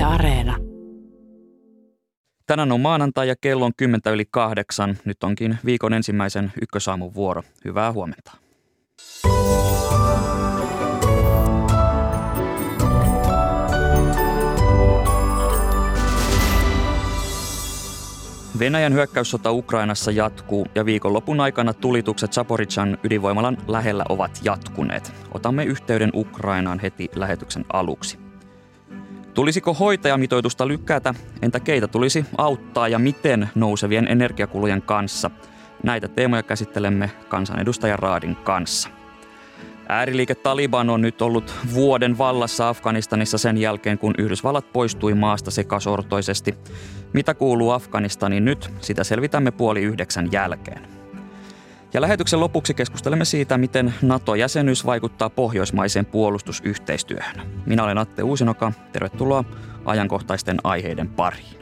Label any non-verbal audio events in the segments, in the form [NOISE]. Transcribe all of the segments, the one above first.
Yle Areena. Tänään on maanantai ja kello on kymmentä yli kahdeksan. Nyt onkin viikon ensimmäisen ykkösaamun vuoro. Hyvää huomenta. Venäjän hyökkäyssota Ukrainassa jatkuu ja viikonlopun aikana tulitukset Saporitsan ydinvoimalan lähellä ovat jatkuneet. Otamme yhteyden Ukrainaan heti lähetyksen aluksi. Tulisiko hoitajamitoitusta lykätä? Entä keitä tulisi auttaa ja miten nousevien energiakulujen kanssa? Näitä teemoja käsittelemme kansanedustajan Raadin kanssa. Ääriliike Taliban on nyt ollut vuoden vallassa Afganistanissa sen jälkeen, kun Yhdysvallat poistui maasta sekasortoisesti. Mitä kuuluu Afganistaniin nyt, sitä selvitämme puoli yhdeksän jälkeen. Ja lähetyksen lopuksi keskustelemme siitä, miten NATO-jäsenyys vaikuttaa pohjoismaiseen puolustusyhteistyöhön. Minä olen Atte Uusinoka. Tervetuloa ajankohtaisten aiheiden pariin.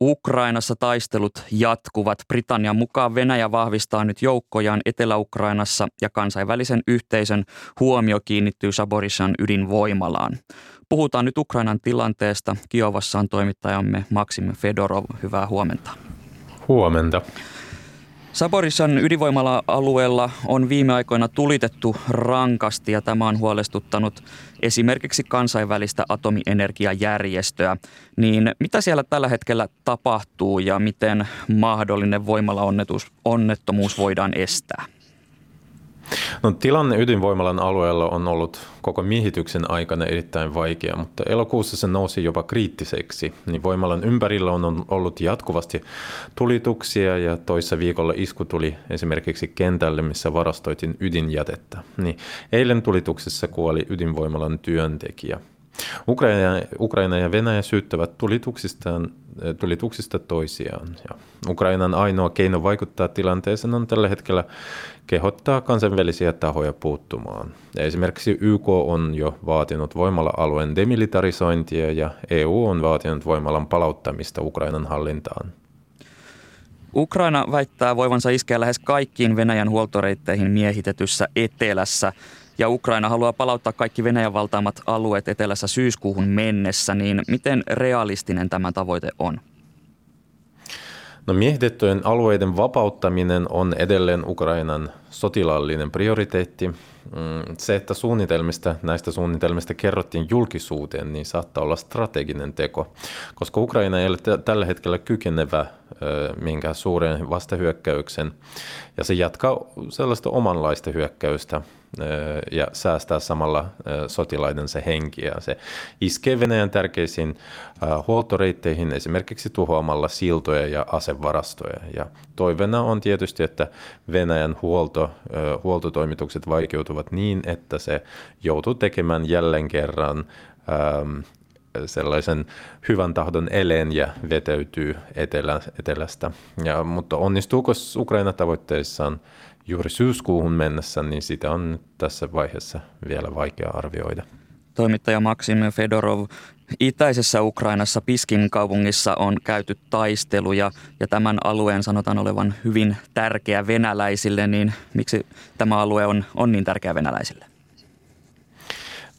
Ukrainassa taistelut jatkuvat. Britannian mukaan Venäjä vahvistaa nyt joukkojaan Etelä-Ukrainassa ja kansainvälisen yhteisön huomio kiinnittyy Saborishan ydinvoimalaan. Puhutaan nyt Ukrainan tilanteesta. Kiovassa on toimittajamme Maksim Fedorov. Hyvää huomenta. Huomenta. Saborissan ydinvoimala-alueella on viime aikoina tulitettu rankasti ja tämä on huolestuttanut esimerkiksi kansainvälistä atomienergiajärjestöä. Niin mitä siellä tällä hetkellä tapahtuu ja miten mahdollinen voimalaonnettomuus voidaan estää? No, tilanne ydinvoimalan alueella on ollut koko miehityksen aikana erittäin vaikea, mutta elokuussa se nousi jopa kriittiseksi. Niin voimalan ympärillä on ollut jatkuvasti tulituksia ja toissa viikolla isku tuli esimerkiksi kentälle, missä varastoitin ydinjätettä. Niin eilen tulituksessa kuoli ydinvoimalan työntekijä. Ukraina, Ukraina ja Venäjä syyttävät tulituksistaan, tulituksista toisiaan. Ja Ukrainan ainoa keino vaikuttaa tilanteeseen on tällä hetkellä kehottaa kansainvälisiä tahoja puuttumaan. Esimerkiksi YK on jo vaatinut voimala-alueen demilitarisointia ja EU on vaatinut voimalan palauttamista Ukrainan hallintaan. Ukraina väittää voivansa iskeä lähes kaikkiin Venäjän huoltoreitteihin miehitetyssä etelässä ja Ukraina haluaa palauttaa kaikki Venäjän valtaamat alueet etelässä syyskuuhun mennessä, niin miten realistinen tämä tavoite on? No miehitettyjen alueiden vapauttaminen on edelleen Ukrainan sotilaallinen prioriteetti. Mm, se, että suunnitelmista, näistä suunnitelmista kerrottiin julkisuuteen, niin saattaa olla strateginen teko, koska Ukraina ei ole tällä hetkellä kykenevä minkä suuren vastahyökkäyksen, ja se jatkaa sellaista omanlaista hyökkäystä ja säästää samalla sotilaidensa henkiä. Se iskee Venäjän tärkeisiin huoltoreitteihin esimerkiksi tuhoamalla siltoja ja asevarastoja. Ja toivena on tietysti, että Venäjän huolto, huoltotoimitukset vaikeutuvat niin, että se joutuu tekemään jälleen kerran sellaisen hyvän tahdon eleen ja vetäytyy etelä, etelästä. Ja, mutta onnistuuko Ukraina tavoitteissaan juuri syyskuuhun mennessä, niin sitä on tässä vaiheessa vielä vaikea arvioida. Toimittaja Maksim Fedorov, itäisessä Ukrainassa Piskin kaupungissa on käyty taisteluja ja tämän alueen sanotaan olevan hyvin tärkeä venäläisille, niin miksi tämä alue on, on niin tärkeä venäläisille?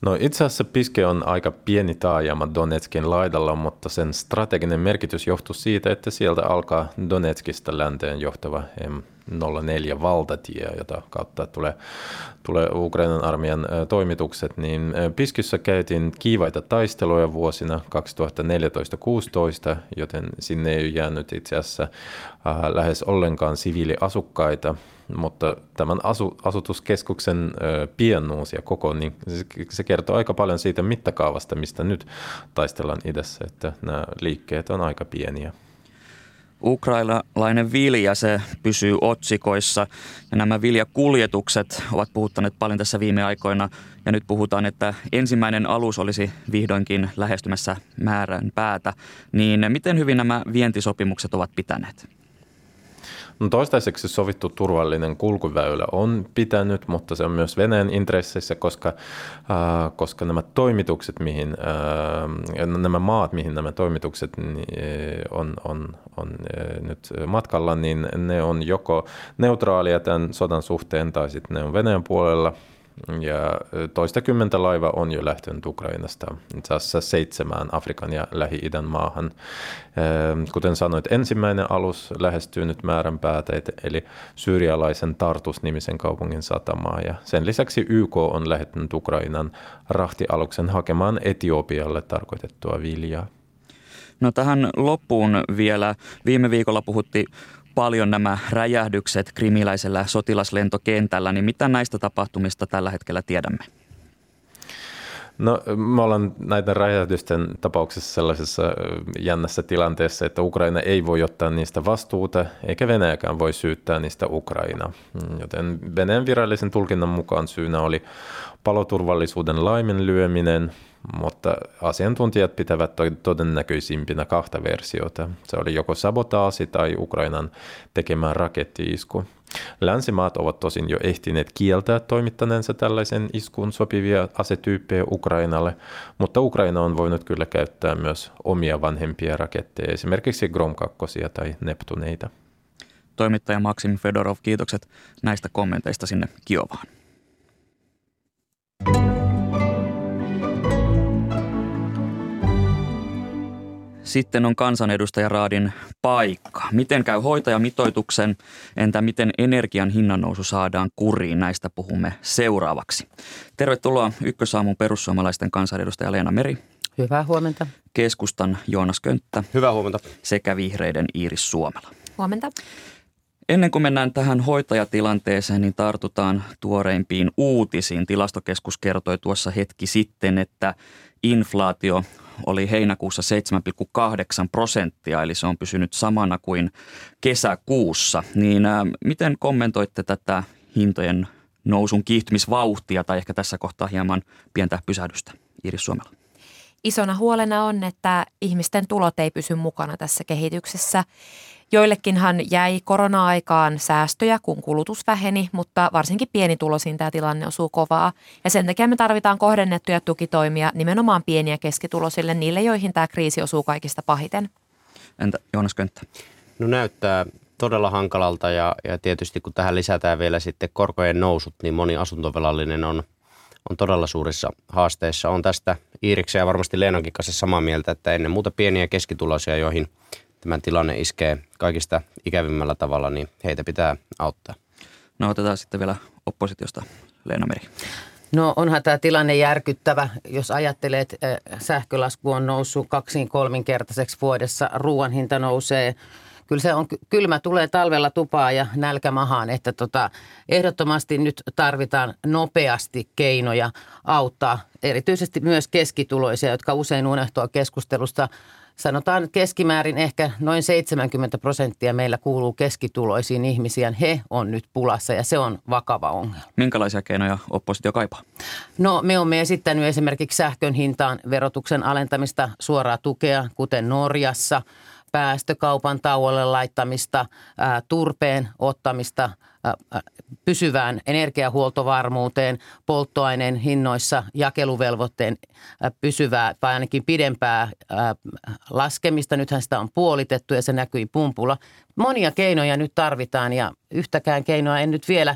No itse asiassa Piske on aika pieni taajama Donetskin laidalla, mutta sen strateginen merkitys johtuu siitä, että sieltä alkaa Donetskista länteen johtava M04 valtatie, jota kautta tulee, tulee Ukrainan armeijan toimitukset, niin Piskissä käytiin kiivaita taisteluja vuosina 2014-2016, joten sinne ei jäänyt itse asiassa lähes ollenkaan siviiliasukkaita mutta tämän asu, asutuskeskuksen ö, piennuus ja koko, niin se, se kertoo aika paljon siitä mittakaavasta, mistä nyt taistellaan idässä, että nämä liikkeet on aika pieniä. Ukrainalainen vilja, se pysyy otsikoissa ja nämä viljakuljetukset ovat puhuttaneet paljon tässä viime aikoina ja nyt puhutaan, että ensimmäinen alus olisi vihdoinkin lähestymässä määrän päätä. Niin miten hyvin nämä vientisopimukset ovat pitäneet? No toistaiseksi sovittu turvallinen kulkuväylä on pitänyt, mutta se on myös Venäjän intresseissä, koska, äh, koska nämä toimitukset, mihin, äh, nämä maat, mihin nämä toimitukset niin, on, on, on äh, nyt matkalla, niin ne on joko neutraalia tämän sodan suhteen tai sitten ne on Venäjän puolella – ja toistakymmentä laiva on jo lähtenyt Ukrainasta, itse asiassa seitsemään Afrikan ja Lähi-idän maahan. Kuten sanoit, ensimmäinen alus lähestyy nyt määränpäätä, eli syyrialaisen Tartus-nimisen kaupungin satamaa. Ja sen lisäksi YK on lähettänyt Ukrainan rahtialuksen hakemaan Etiopialle tarkoitettua viljaa. No tähän loppuun vielä. Viime viikolla puhuttiin paljon nämä räjähdykset krimiläisellä sotilaslentokentällä, niin mitä näistä tapahtumista tällä hetkellä tiedämme? No me ollaan näiden räjähdysten tapauksessa sellaisessa jännässä tilanteessa, että Ukraina ei voi ottaa niistä vastuuta, eikä Venäjäkään voi syyttää niistä Ukraina. Joten Venäjän virallisen tulkinnan mukaan syynä oli paloturvallisuuden laiminlyöminen, mutta asiantuntijat pitävät todennäköisimpinä kahta versiota. Se oli joko sabotaasi tai Ukrainan tekemä rakettiisku. Länsimaat ovat tosin jo ehtineet kieltää toimittaneensa tällaisen iskun sopivia asetyyppejä Ukrainalle, mutta Ukraina on voinut kyllä käyttää myös omia vanhempia raketteja, esimerkiksi Grom 2 tai Neptuneita. Toimittaja Maksim Fedorov, kiitokset näistä kommenteista sinne Kiovaan. Sitten on kansanedustajaraadin paikka. Miten käy hoitajamitoituksen? Entä miten energian hinnannousu saadaan kuriin? Näistä puhumme seuraavaksi. Tervetuloa Ykkösaamun perussuomalaisten kansanedustaja Leena Meri. Hyvää huomenta. Keskustan Joonas Könttä. Hyvää huomenta. Sekä vihreiden Iiris Suomela. Huomenta. Ennen kuin mennään tähän hoitajatilanteeseen, niin tartutaan tuoreimpiin uutisiin. Tilastokeskus kertoi tuossa hetki sitten, että inflaatio oli heinäkuussa 7,8 prosenttia, eli se on pysynyt samana kuin kesäkuussa. Niin miten kommentoitte tätä hintojen nousun kiihtymisvauhtia tai ehkä tässä kohtaa hieman pientä pysähdystä Iris Suomella? Isona huolena on, että ihmisten tulot ei pysy mukana tässä kehityksessä. Joillekinhan jäi korona-aikaan säästöjä, kun kulutus väheni, mutta varsinkin pienituloisiin tämä tilanne osuu kovaa. Ja sen takia me tarvitaan kohdennettuja tukitoimia nimenomaan pieniä keskituloisille, niille joihin tämä kriisi osuu kaikista pahiten. Entä Joonas Könttä? No näyttää todella hankalalta ja, ja tietysti kun tähän lisätään vielä sitten korkojen nousut, niin moni asuntovelallinen on, on todella suurissa haasteissa. On tästä Iiriksen ja varmasti Leenankin kanssa samaa mieltä, että ennen muuta pieniä keskituloisia, joihin – tämä tilanne iskee kaikista ikävimmällä tavalla, niin heitä pitää auttaa. No otetaan sitten vielä oppositiosta Leena Meri. No onhan tämä tilanne järkyttävä, jos ajattelee, että äh, sähkölasku on noussut kaksin kolminkertaiseksi vuodessa, ruoan hinta nousee. Kyllä se on, kylmä tulee talvella tupaa ja nälkä mahaan, että tota, ehdottomasti nyt tarvitaan nopeasti keinoja auttaa erityisesti myös keskituloisia, jotka usein unohtua keskustelusta – sanotaan keskimäärin ehkä noin 70 prosenttia meillä kuuluu keskituloisiin ihmisiin. He on nyt pulassa ja se on vakava ongelma. Minkälaisia keinoja oppositio kaipaa? No me olemme esittänyt esimerkiksi sähkön hintaan verotuksen alentamista suoraa tukea, kuten Norjassa – päästökaupan tauolle laittamista, turpeen ottamista pysyvään energiahuoltovarmuuteen, polttoaineen hinnoissa, jakeluvelvoitteen ää, pysyvää tai ainakin pidempää ää, laskemista. Nythän sitä on puolitettu ja se näkyi pumpulla. Monia keinoja nyt tarvitaan ja yhtäkään keinoa en nyt vielä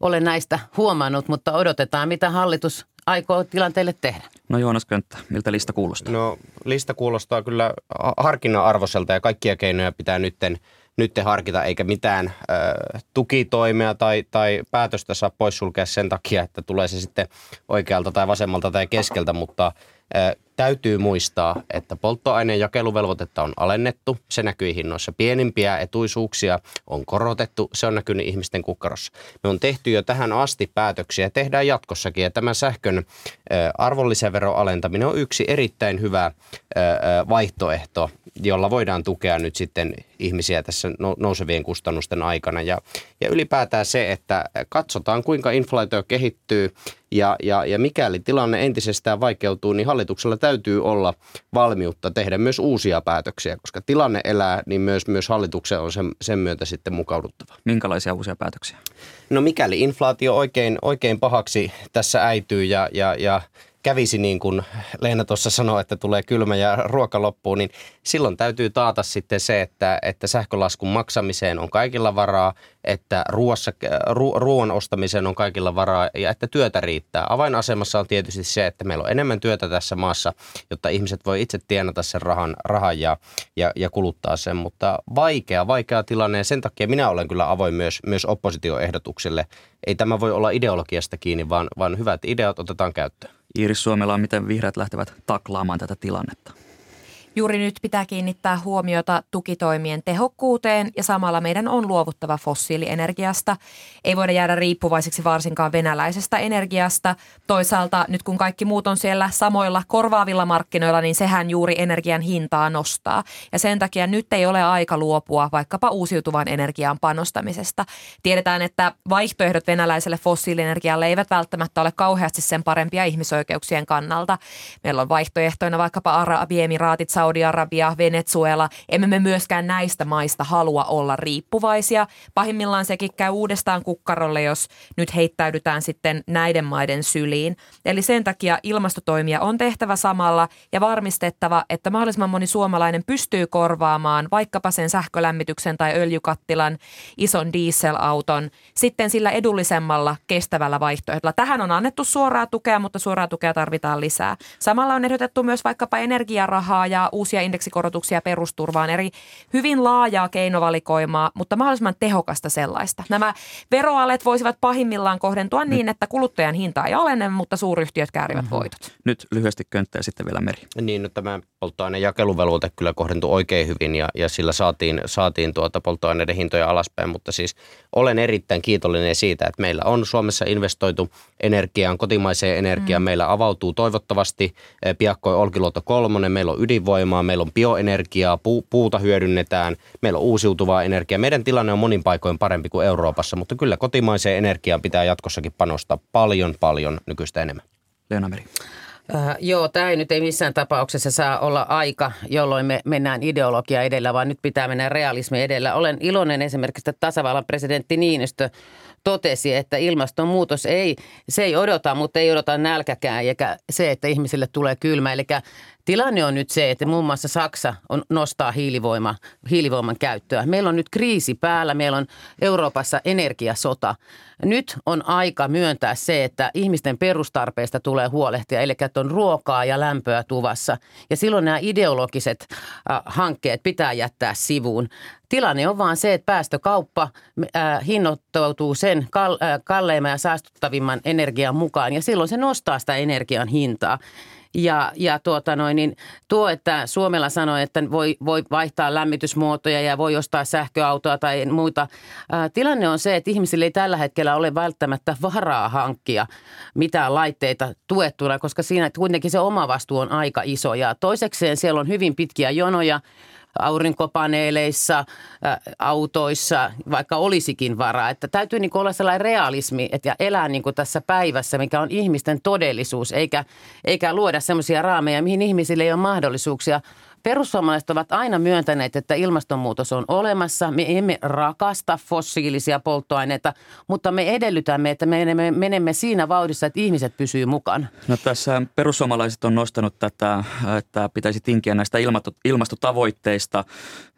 ole näistä huomannut, mutta odotetaan mitä hallitus aikoo tilanteelle tehdä? No Joonas Könttä, miltä lista kuulostaa? No lista kuulostaa kyllä harkinnan arvoiselta ja kaikkia keinoja pitää nytten, nytten harkita, eikä mitään äh, tukitoimea tai, tai päätöstä saa poissulkea sen takia, että tulee se sitten oikealta tai vasemmalta tai keskeltä, mutta Täytyy muistaa, että polttoaineen jakeluvelvoitetta on alennettu. Se näkyy hinnoissa. Pienimpiä etuisuuksia on korotettu. Se on näkynyt ihmisten kukkarossa. Me on tehty jo tähän asti päätöksiä. Tehdään jatkossakin. Ja tämä sähkön arvonlisäveron alentaminen on yksi erittäin hyvä vaihtoehto, jolla voidaan tukea nyt sitten ihmisiä tässä nousevien kustannusten aikana. Ja, ja ylipäätään se, että katsotaan kuinka inflaatio kehittyy ja, ja, ja mikäli tilanne entisestään vaikeutuu, niin hallituksella täytyy olla valmiutta tehdä myös uusia päätöksiä, koska tilanne elää, niin myös, myös hallituksen on sen, sen myötä sitten mukauduttava. Minkälaisia uusia päätöksiä? No mikäli inflaatio oikein, oikein pahaksi tässä äityy ja, ja, ja kävisi niin kuin Leena tuossa sanoi, että tulee kylmä ja ruoka loppuu, niin silloin täytyy taata sitten se, että, että sähkölaskun maksamiseen on kaikilla varaa, että ruoassa, ru, ruoan ostamiseen on kaikilla varaa ja että työtä riittää. Avainasemassa on tietysti se, että meillä on enemmän työtä tässä maassa, jotta ihmiset voi itse tienata sen rahan, rahan ja, ja, ja kuluttaa sen, mutta vaikea, vaikea tilanne ja sen takia minä olen kyllä avoin myös, myös oppositioehdotuksille. Ei tämä voi olla ideologiasta kiinni, vaan, vaan hyvät ideat otetaan käyttöön. Iiris Suomella on, miten vihreät lähtevät taklaamaan tätä tilannetta? Juuri nyt pitää kiinnittää huomiota tukitoimien tehokkuuteen ja samalla meidän on luovuttava fossiilienergiasta. Ei voida jäädä riippuvaiseksi varsinkaan venäläisestä energiasta. Toisaalta nyt kun kaikki muut on siellä samoilla korvaavilla markkinoilla, niin sehän juuri energian hintaa nostaa. Ja sen takia nyt ei ole aika luopua vaikkapa uusiutuvan energian panostamisesta. Tiedetään, että vaihtoehdot venäläiselle fossiilienergialle eivät välttämättä ole kauheasti sen parempia ihmisoikeuksien kannalta. Meillä on vaihtoehtoina vaikkapa Arabiemiraatit, Saudi-Arabia, Venezuela. Emme me myöskään näistä maista halua olla riippuvaisia. Pahimmillaan sekin käy uudestaan kukkarolle, jos nyt heittäydytään sitten näiden maiden syliin. Eli sen takia ilmastotoimia on tehtävä samalla ja varmistettava, että mahdollisimman moni suomalainen pystyy korvaamaan vaikkapa sen sähkölämmityksen tai öljykattilan, ison dieselauton, sitten sillä edullisemmalla kestävällä vaihtoehdolla. Tähän on annettu suoraa tukea, mutta suoraa tukea tarvitaan lisää. Samalla on ehdotettu myös vaikkapa energiarahaa ja uusia indeksikorotuksia perusturvaan, eri hyvin laajaa keinovalikoimaa, mutta mahdollisimman tehokasta sellaista. Nämä veroalet voisivat pahimmillaan kohdentua niin, että kuluttajan hinta ei alene, mutta suuryhtiöt käärivät mm-hmm. voitot. Nyt lyhyesti könttä ja sitten vielä meri. Niin, no, tämä polttoaineen jakeluvelvoite kyllä kohdentui oikein hyvin ja, ja sillä saatiin, saatiin tuota polttoaineiden hintoja alaspäin, mutta siis olen erittäin kiitollinen siitä, että meillä on Suomessa investoitu energiaan, kotimaiseen energiaan. Mm. Meillä avautuu toivottavasti eh, piakkoin Olkiluoto kolmonen, meillä on ydinvoima ydinvoimaa, meillä on bioenergiaa, pu, puuta hyödynnetään, meillä on uusiutuvaa energiaa. Meidän tilanne on monin paikoin parempi kuin Euroopassa, mutta kyllä kotimaiseen energiaan pitää jatkossakin panostaa paljon, paljon nykyistä enemmän. Leena Meri. Äh, joo, tämä ei nyt ei missään tapauksessa saa olla aika, jolloin me mennään ideologia edellä, vaan nyt pitää mennä realismi edellä. Olen iloinen esimerkiksi, että tasavallan presidentti Niinistö totesi, että ilmastonmuutos ei, se ei odota, mutta ei odota nälkäkään, eikä se, että ihmisille tulee kylmä. Eli tilanne on nyt se, että muun muassa Saksa on, nostaa hiilivoima, hiilivoiman käyttöä. Meillä on nyt kriisi päällä, meillä on Euroopassa energiasota. Nyt on aika myöntää se, että ihmisten perustarpeista tulee huolehtia, eli että on ruokaa ja lämpöä tuvassa. Ja silloin nämä ideologiset äh, hankkeet pitää jättää sivuun. Tilanne on vaan se, että päästökauppa äh, hinnoittautuu sen kal- äh, kalleimman ja saastuttavimman energian mukaan ja silloin se nostaa sitä energian hintaa. Ja, ja tuota noin, niin tuo, että Suomella sanoi, että voi, voi vaihtaa lämmitysmuotoja ja voi ostaa sähköautoa tai muita. Ää, tilanne on se, että ihmisille ei tällä hetkellä ole välttämättä varaa hankkia mitään laitteita tuettuna, koska siinä kuitenkin se oma vastuu on aika iso. Ja toisekseen siellä on hyvin pitkiä jonoja aurinkopaneeleissa, autoissa, vaikka olisikin varaa. Että täytyy niin olla sellainen realismi että ja elää niin tässä päivässä, mikä on ihmisten todellisuus, eikä, eikä luoda semmoisia raameja, mihin ihmisille ei ole mahdollisuuksia – Perussuomalaiset ovat aina myöntäneet, että ilmastonmuutos on olemassa. Me emme rakasta fossiilisia polttoaineita, mutta me edellytämme, että me menemme, menemme siinä vauhdissa, että ihmiset pysyvät mukana. No tässä perussuomalaiset on nostanut tätä, että pitäisi tinkiä näistä ilmastotavoitteista,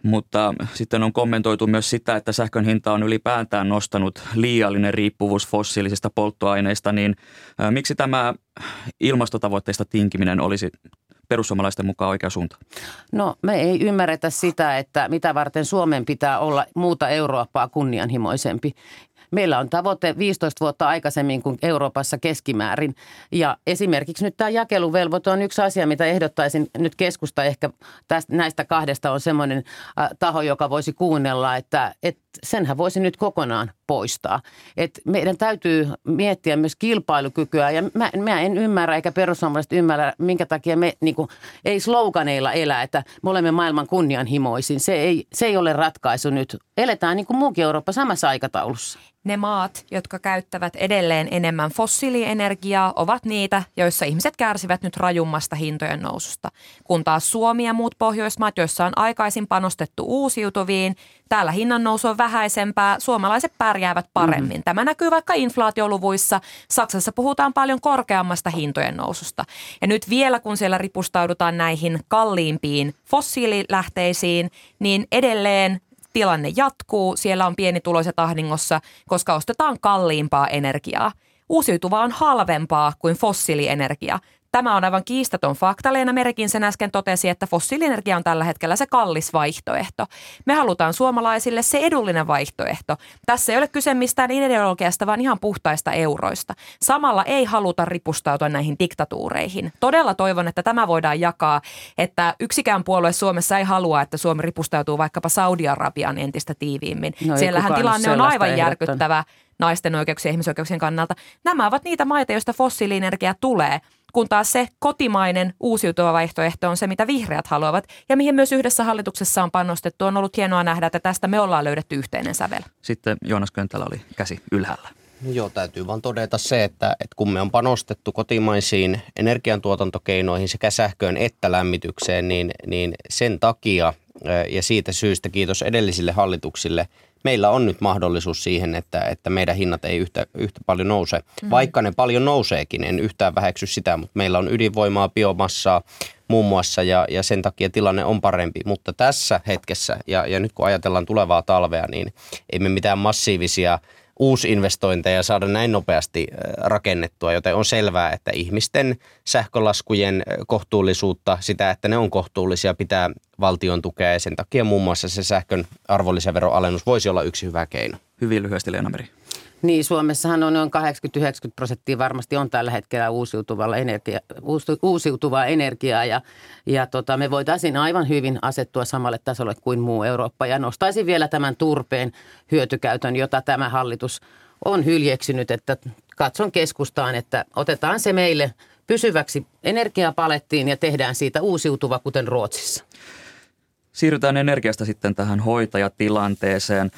mutta sitten on kommentoitu myös sitä, että sähkön hinta on ylipäätään nostanut liiallinen riippuvuus fossiilisista polttoaineista, niin miksi tämä ilmastotavoitteista tinkiminen olisi perussuomalaisten mukaan oikea suunta? No me ei ymmärretä sitä, että mitä varten Suomen pitää olla muuta Eurooppaa kunnianhimoisempi. Meillä on tavoite 15 vuotta aikaisemmin kuin Euroopassa keskimäärin. Ja esimerkiksi nyt tämä jakeluvelvoite on yksi asia, mitä ehdottaisin nyt keskusta ehkä tästä, näistä kahdesta on semmoinen äh, taho, joka voisi kuunnella, että, että senhän voisi nyt kokonaan poistaa. Et meidän täytyy miettiä myös kilpailukykyä ja mä, mä en ymmärrä eikä perussuomalaiset ymmärrä, minkä takia me niin kuin, ei sloganeilla elä, että me olemme maailman kunnianhimoisin. Se ei, se ei ole ratkaisu nyt. Eletään niin kuin muukin Eurooppa samassa aikataulussa ne maat, jotka käyttävät edelleen enemmän fossiilienergiaa, ovat niitä, joissa ihmiset kärsivät nyt rajummasta hintojen noususta. Kun taas Suomi ja muut Pohjoismaat, joissa on aikaisin panostettu uusiutuviin, täällä hinnan nousu on vähäisempää, suomalaiset pärjäävät paremmin. Mm. Tämä näkyy vaikka inflaatioluvuissa. Saksassa puhutaan paljon korkeammasta hintojen noususta. Ja nyt vielä, kun siellä ripustaudutaan näihin kalliimpiin fossiililähteisiin, niin edelleen tilanne jatkuu, siellä on pienituloiset ahdingossa, koska ostetaan kalliimpaa energiaa. Uusiutuva on halvempaa kuin fossiilienergia. Tämä on aivan kiistaton fakta. Leena Merikin sen äsken totesi, että fossiilienergia on tällä hetkellä se kallis vaihtoehto. Me halutaan suomalaisille se edullinen vaihtoehto. Tässä ei ole kyse mistään ideologiasta, vaan ihan puhtaista euroista. Samalla ei haluta ripustautua näihin diktatuureihin. Todella toivon, että tämä voidaan jakaa, että yksikään puolue Suomessa ei halua, että Suomi ripustautuu vaikkapa Saudi-Arabiaan entistä tiiviimmin. No Siellähän tilanne on aivan järkyttävä naisten oikeuksien ja ihmisoikeuksien kannalta. Nämä ovat niitä maita, joista fossiilienergia tulee kun taas se kotimainen uusiutuva vaihtoehto on se, mitä vihreät haluavat ja mihin myös yhdessä hallituksessa on panostettu. On ollut hienoa nähdä, että tästä me ollaan löydetty yhteinen sävel. Sitten Joonas Köntälä oli käsi ylhäällä. No joo, täytyy vaan todeta se, että, että kun me on panostettu kotimaisiin energiantuotantokeinoihin sekä sähköön että lämmitykseen, niin, niin sen takia ja siitä syystä kiitos edellisille hallituksille – meillä on nyt mahdollisuus siihen, että, että meidän hinnat ei yhtä, yhtä paljon nouse. Mm. Vaikka ne paljon nouseekin, en yhtään väheksy sitä, mutta meillä on ydinvoimaa, biomassaa muun muassa ja, ja sen takia tilanne on parempi. Mutta tässä hetkessä ja, ja nyt kun ajatellaan tulevaa talvea, niin ei me mitään massiivisia – uusinvestointeja saada näin nopeasti rakennettua, joten on selvää, että ihmisten sähkölaskujen kohtuullisuutta, sitä, että ne on kohtuullisia, pitää valtion tukea ja sen takia muun muassa se sähkön arvonlisäveroalennus voisi olla yksi hyvä keino. Hyvin lyhyesti Leena Meri. Niin, Suomessahan on noin 80-90 prosenttia varmasti on tällä hetkellä uusiutuvalla energia, uusiutuvaa energiaa ja, ja tota, me voitaisiin aivan hyvin asettua samalle tasolle kuin muu Eurooppa ja nostaisin vielä tämän turpeen hyötykäytön, jota tämä hallitus on hyljeksinyt, että katson keskustaan, että otetaan se meille pysyväksi energiapalettiin ja tehdään siitä uusiutuva, kuten Ruotsissa. Siirrytään energiasta sitten tähän hoitajatilanteeseen.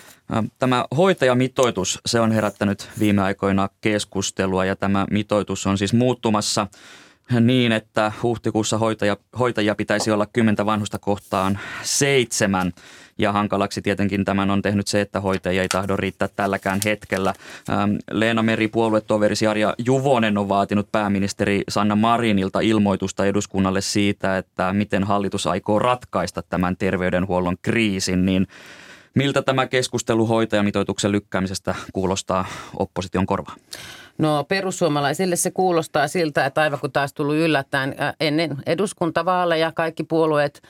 Tämä hoitajamitoitus, se on herättänyt viime aikoina keskustelua ja tämä mitoitus on siis muuttumassa niin, että huhtikuussa hoitaja, hoitajia pitäisi olla kymmentä vanhusta kohtaan seitsemän. Ja hankalaksi tietenkin tämän on tehnyt se, että hoitajia ei tahdo riittää tälläkään hetkellä. Ähm, Leena Meri, puoluetoverisi Arja Juvonen on vaatinut pääministeri Sanna Marinilta ilmoitusta eduskunnalle siitä, että miten hallitus aikoo ratkaista tämän terveydenhuollon kriisin. Niin miltä tämä keskustelu hoitajamitoituksen lykkäämisestä kuulostaa opposition korvaan? No perussuomalaisille se kuulostaa siltä, että aivan kun taas tullut yllättäen ennen eduskuntavaaleja kaikki puolueet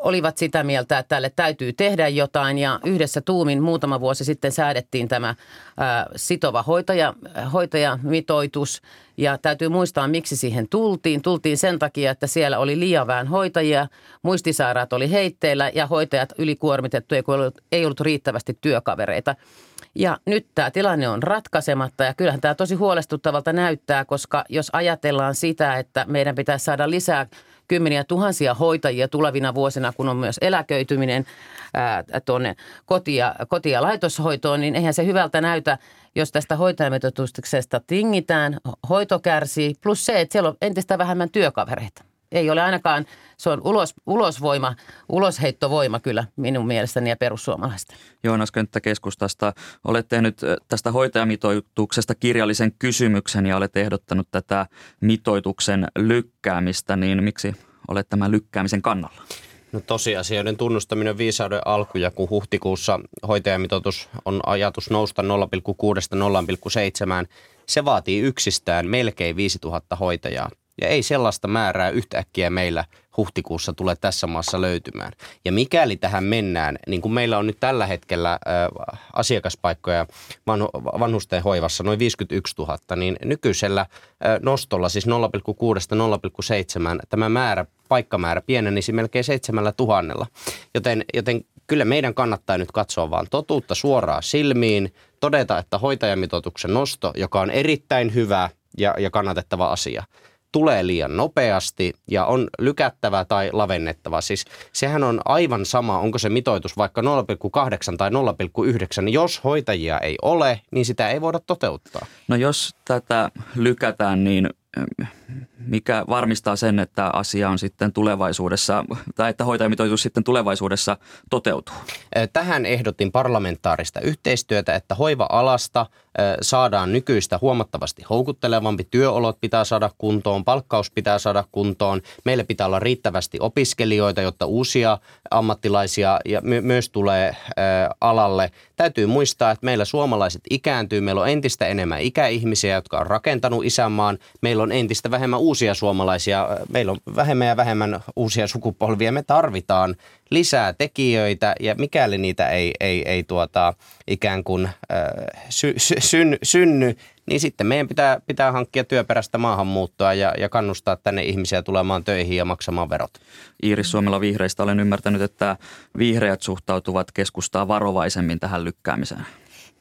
olivat sitä mieltä, että tälle täytyy tehdä jotain ja yhdessä tuumin muutama vuosi sitten säädettiin tämä sitova hoitaja, hoitajamitoitus ja täytyy muistaa, miksi siihen tultiin. Tultiin sen takia, että siellä oli liian vähän hoitajia, muistisairaat oli heitteillä ja hoitajat ylikuormitettu, ei ollut riittävästi työkavereita. Ja nyt tämä tilanne on ratkaisematta ja kyllähän tämä tosi huolestuttavalta näyttää, koska jos ajatellaan sitä, että meidän pitäisi saada lisää kymmeniä tuhansia hoitajia tulevina vuosina, kun on myös eläköityminen tuonne koti- ja, koti- ja laitoshoitoon, niin eihän se hyvältä näytä, jos tästä hoitajametotuksesta tingitään, hoito kärsii, plus se, että siellä on entistä vähemmän työkavereita. Ei ole ainakaan, se on ulos, ulosvoima, ulosheittovoima kyllä minun mielestäni ja perussuomalaista. Joonas Könttä keskustasta, olet tehnyt tästä hoitajamitoituksesta kirjallisen kysymyksen ja olet ehdottanut tätä mitoituksen lykkäämistä, niin miksi olet tämän lykkäämisen kannalla? No tosiasioiden tunnustaminen viisauden alku ja kun huhtikuussa hoitajamitoitus on ajatus nousta 0,6-0,7, se vaatii yksistään melkein 5000 hoitajaa. Ja ei sellaista määrää yhtäkkiä meillä huhtikuussa tule tässä maassa löytymään. Ja mikäli tähän mennään, niin kuin meillä on nyt tällä hetkellä asiakaspaikkoja vanhusten hoivassa noin 51 000, niin nykyisellä nostolla, siis 0,6-0,7, tämä määrä, paikkamäärä pienenisi melkein 7 tuhannella. Joten, joten Kyllä meidän kannattaa nyt katsoa vaan totuutta suoraan silmiin, todeta, että hoitajamitoituksen nosto, joka on erittäin hyvä ja, ja kannatettava asia, tulee liian nopeasti ja on lykättävä tai lavennettava. Siis sehän on aivan sama, onko se mitoitus vaikka 0,8 tai 0,9. Jos hoitajia ei ole, niin sitä ei voida toteuttaa. No jos tätä lykätään, niin mikä varmistaa sen, että asia on sitten tulevaisuudessa, tai että hoitajamitoitus sitten tulevaisuudessa toteutuu? Tähän ehdotin parlamentaarista yhteistyötä, että hoiva-alasta saadaan nykyistä huomattavasti houkuttelevampi. Työolot pitää saada kuntoon, palkkaus pitää saada kuntoon. Meillä pitää olla riittävästi opiskelijoita, jotta uusia ammattilaisia ja my- myös tulee alalle. Täytyy muistaa, että meillä suomalaiset ikääntyy. Meillä on entistä enemmän ikäihmisiä, jotka on rakentanut isänmaan. Meillä on entistä vähemmän uusia suomalaisia. Meillä on vähemmän ja vähemmän uusia sukupolvia. Me tarvitaan lisää tekijöitä ja mikäli niitä ei, ei, ei tuota, ikään kuin äh, sy, sy, synny, synny, niin sitten meidän pitää, pitää hankkia työperäistä maahanmuuttoa ja, ja kannustaa tänne ihmisiä tulemaan töihin ja maksamaan verot. Iiris Suomella vihreistä olen ymmärtänyt, että vihreät suhtautuvat keskustaa varovaisemmin tähän lykkäämiseen.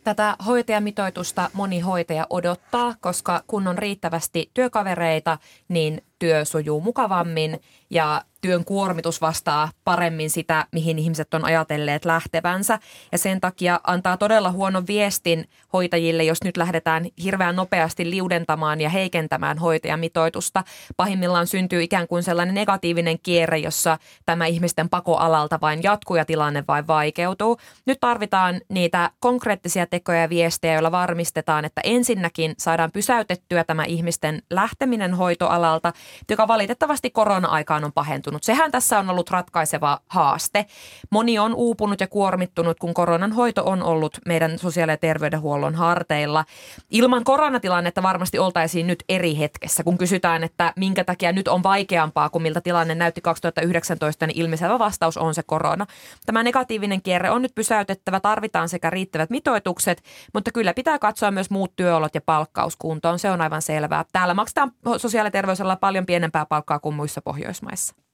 Tätä hoitajamitoitusta moni hoitaja odottaa, koska kun on riittävästi työkavereita, niin työ sujuu mukavammin. Ja työn kuormitus vastaa paremmin sitä, mihin ihmiset on ajatelleet lähtevänsä. Ja sen takia antaa todella huonon viestin hoitajille, jos nyt lähdetään hirveän nopeasti liudentamaan ja heikentämään hoitajamitoitusta. Pahimmillaan syntyy ikään kuin sellainen negatiivinen kierre, jossa tämä ihmisten pakoalalta vain jatkuu ja tilanne vain vaikeutuu. Nyt tarvitaan niitä konkreettisia tekoja ja viestejä, joilla varmistetaan, että ensinnäkin saadaan pysäytettyä tämä ihmisten lähteminen hoitoalalta – joka valitettavasti korona-aikaan on pahentunut. Sehän tässä on ollut ratkaiseva haaste. Moni on uupunut ja kuormittunut, kun koronan hoito on ollut meidän sosiaali- ja terveydenhuollon harteilla. Ilman koronatilannetta varmasti oltaisiin nyt eri hetkessä, kun kysytään, että minkä takia nyt on vaikeampaa kuin miltä tilanne näytti 2019, niin ilmiselvä vastaus on se korona. Tämä negatiivinen kierre on nyt pysäytettävä, tarvitaan sekä riittävät mitoitukset, mutta kyllä pitää katsoa myös muut työolot ja palkkauskuntoon, se on aivan selvää. Täällä maksetaan sosiaali- ja terveysalalla paljon pienempää palkkaa kuin muissa Pohjoismaissa.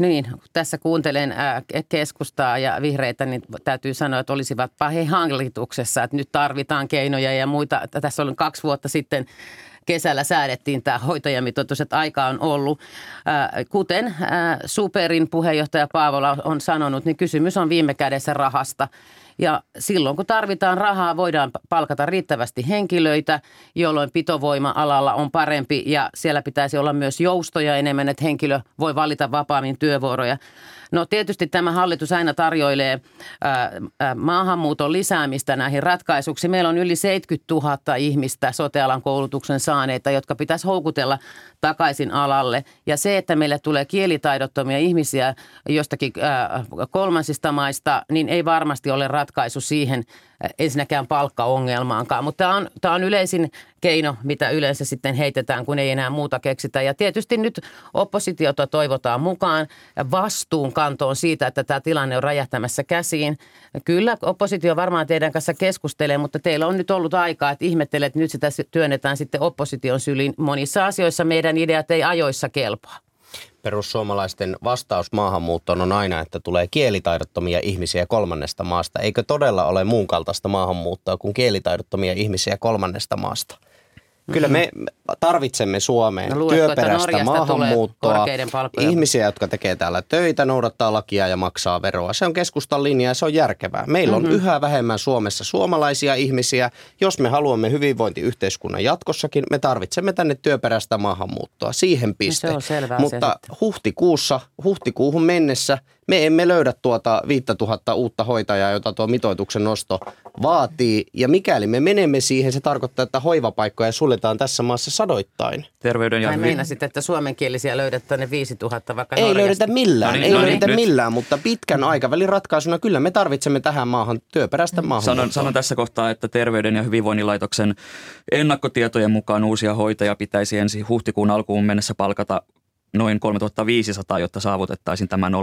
Niin, tässä kuuntelen keskustaa ja vihreitä, niin täytyy sanoa, että olisivat he hallituksessa, että nyt tarvitaan keinoja ja muita. Tässä on kaksi vuotta sitten kesällä säädettiin tämä hoitajamitoitus, että aika on ollut. Kuten Superin puheenjohtaja Paavola on sanonut, niin kysymys on viime kädessä rahasta. Ja silloin kun tarvitaan rahaa, voidaan palkata riittävästi henkilöitä, jolloin pitovoima alalla on parempi ja siellä pitäisi olla myös joustoja enemmän, että henkilö voi valita vapaammin työvuoroja. No tietysti tämä hallitus aina tarjoilee ää, ää, maahanmuuton lisäämistä näihin ratkaisuksi. Meillä on yli 70 000 ihmistä sotealan koulutuksen saaneita, jotka pitäisi houkutella takaisin alalle. Ja se, että meille tulee kielitaidottomia ihmisiä jostakin ää, kolmansista maista, niin ei varmasti ole ratkaisu siihen – ensinnäkään palkkaongelmaankaan. Mutta tämä on, tämä on yleisin keino, mitä yleensä sitten heitetään, kun ei enää muuta keksitä. Ja tietysti nyt oppositiota toivotaan mukaan vastuun kantoon siitä, että tämä tilanne on räjähtämässä käsiin. Kyllä oppositio varmaan teidän kanssa keskustelee, mutta teillä on nyt ollut aikaa, että ihmettelee, että nyt sitä työnnetään sitten opposition syliin. Monissa asioissa meidän ideat ei ajoissa kelpaa perussuomalaisten vastaus maahanmuuttoon on aina, että tulee kielitaidottomia ihmisiä kolmannesta maasta. Eikö todella ole muun kaltaista maahanmuuttoa kuin kielitaidottomia ihmisiä kolmannesta maasta? Kyllä me tarvitsemme Suomeen no, työperäistä maahanmuuttoa, ihmisiä, jotka tekee täällä töitä, noudattaa lakia ja maksaa veroa. Se on keskustan linja ja se on järkevää. Meillä on mm-hmm. yhä vähemmän Suomessa suomalaisia ihmisiä. Jos me haluamme hyvinvointiyhteiskunnan jatkossakin, me tarvitsemme tänne työperäistä maahanmuuttoa. Siihen piste. No se on selvää Mutta huhtikuussa, huhtikuuhun mennessä – me emme löydä tuota 5000 uutta hoitajaa, jota tuo mitoituksen nosto vaatii. Ja mikäli me menemme siihen, se tarkoittaa, että hoivapaikkoja suljetaan tässä maassa sadoittain. Terveyden ja Tai meinasit, että suomenkielisiä löydät tänne 5000 vaikka Ei Norjasta. löydetä millään, no niin, ei no löydetä niin, millään, mutta pitkän aikavälin ratkaisuna kyllä me tarvitsemme tähän maahan työperäistä maahan. Sanon, sanon tässä kohtaa, että Terveyden ja hyvinvoinnin laitoksen ennakkotietojen mukaan uusia hoitajia pitäisi ensi huhtikuun alkuun mennessä palkata noin 3500, jotta saavutettaisiin tämä 0,7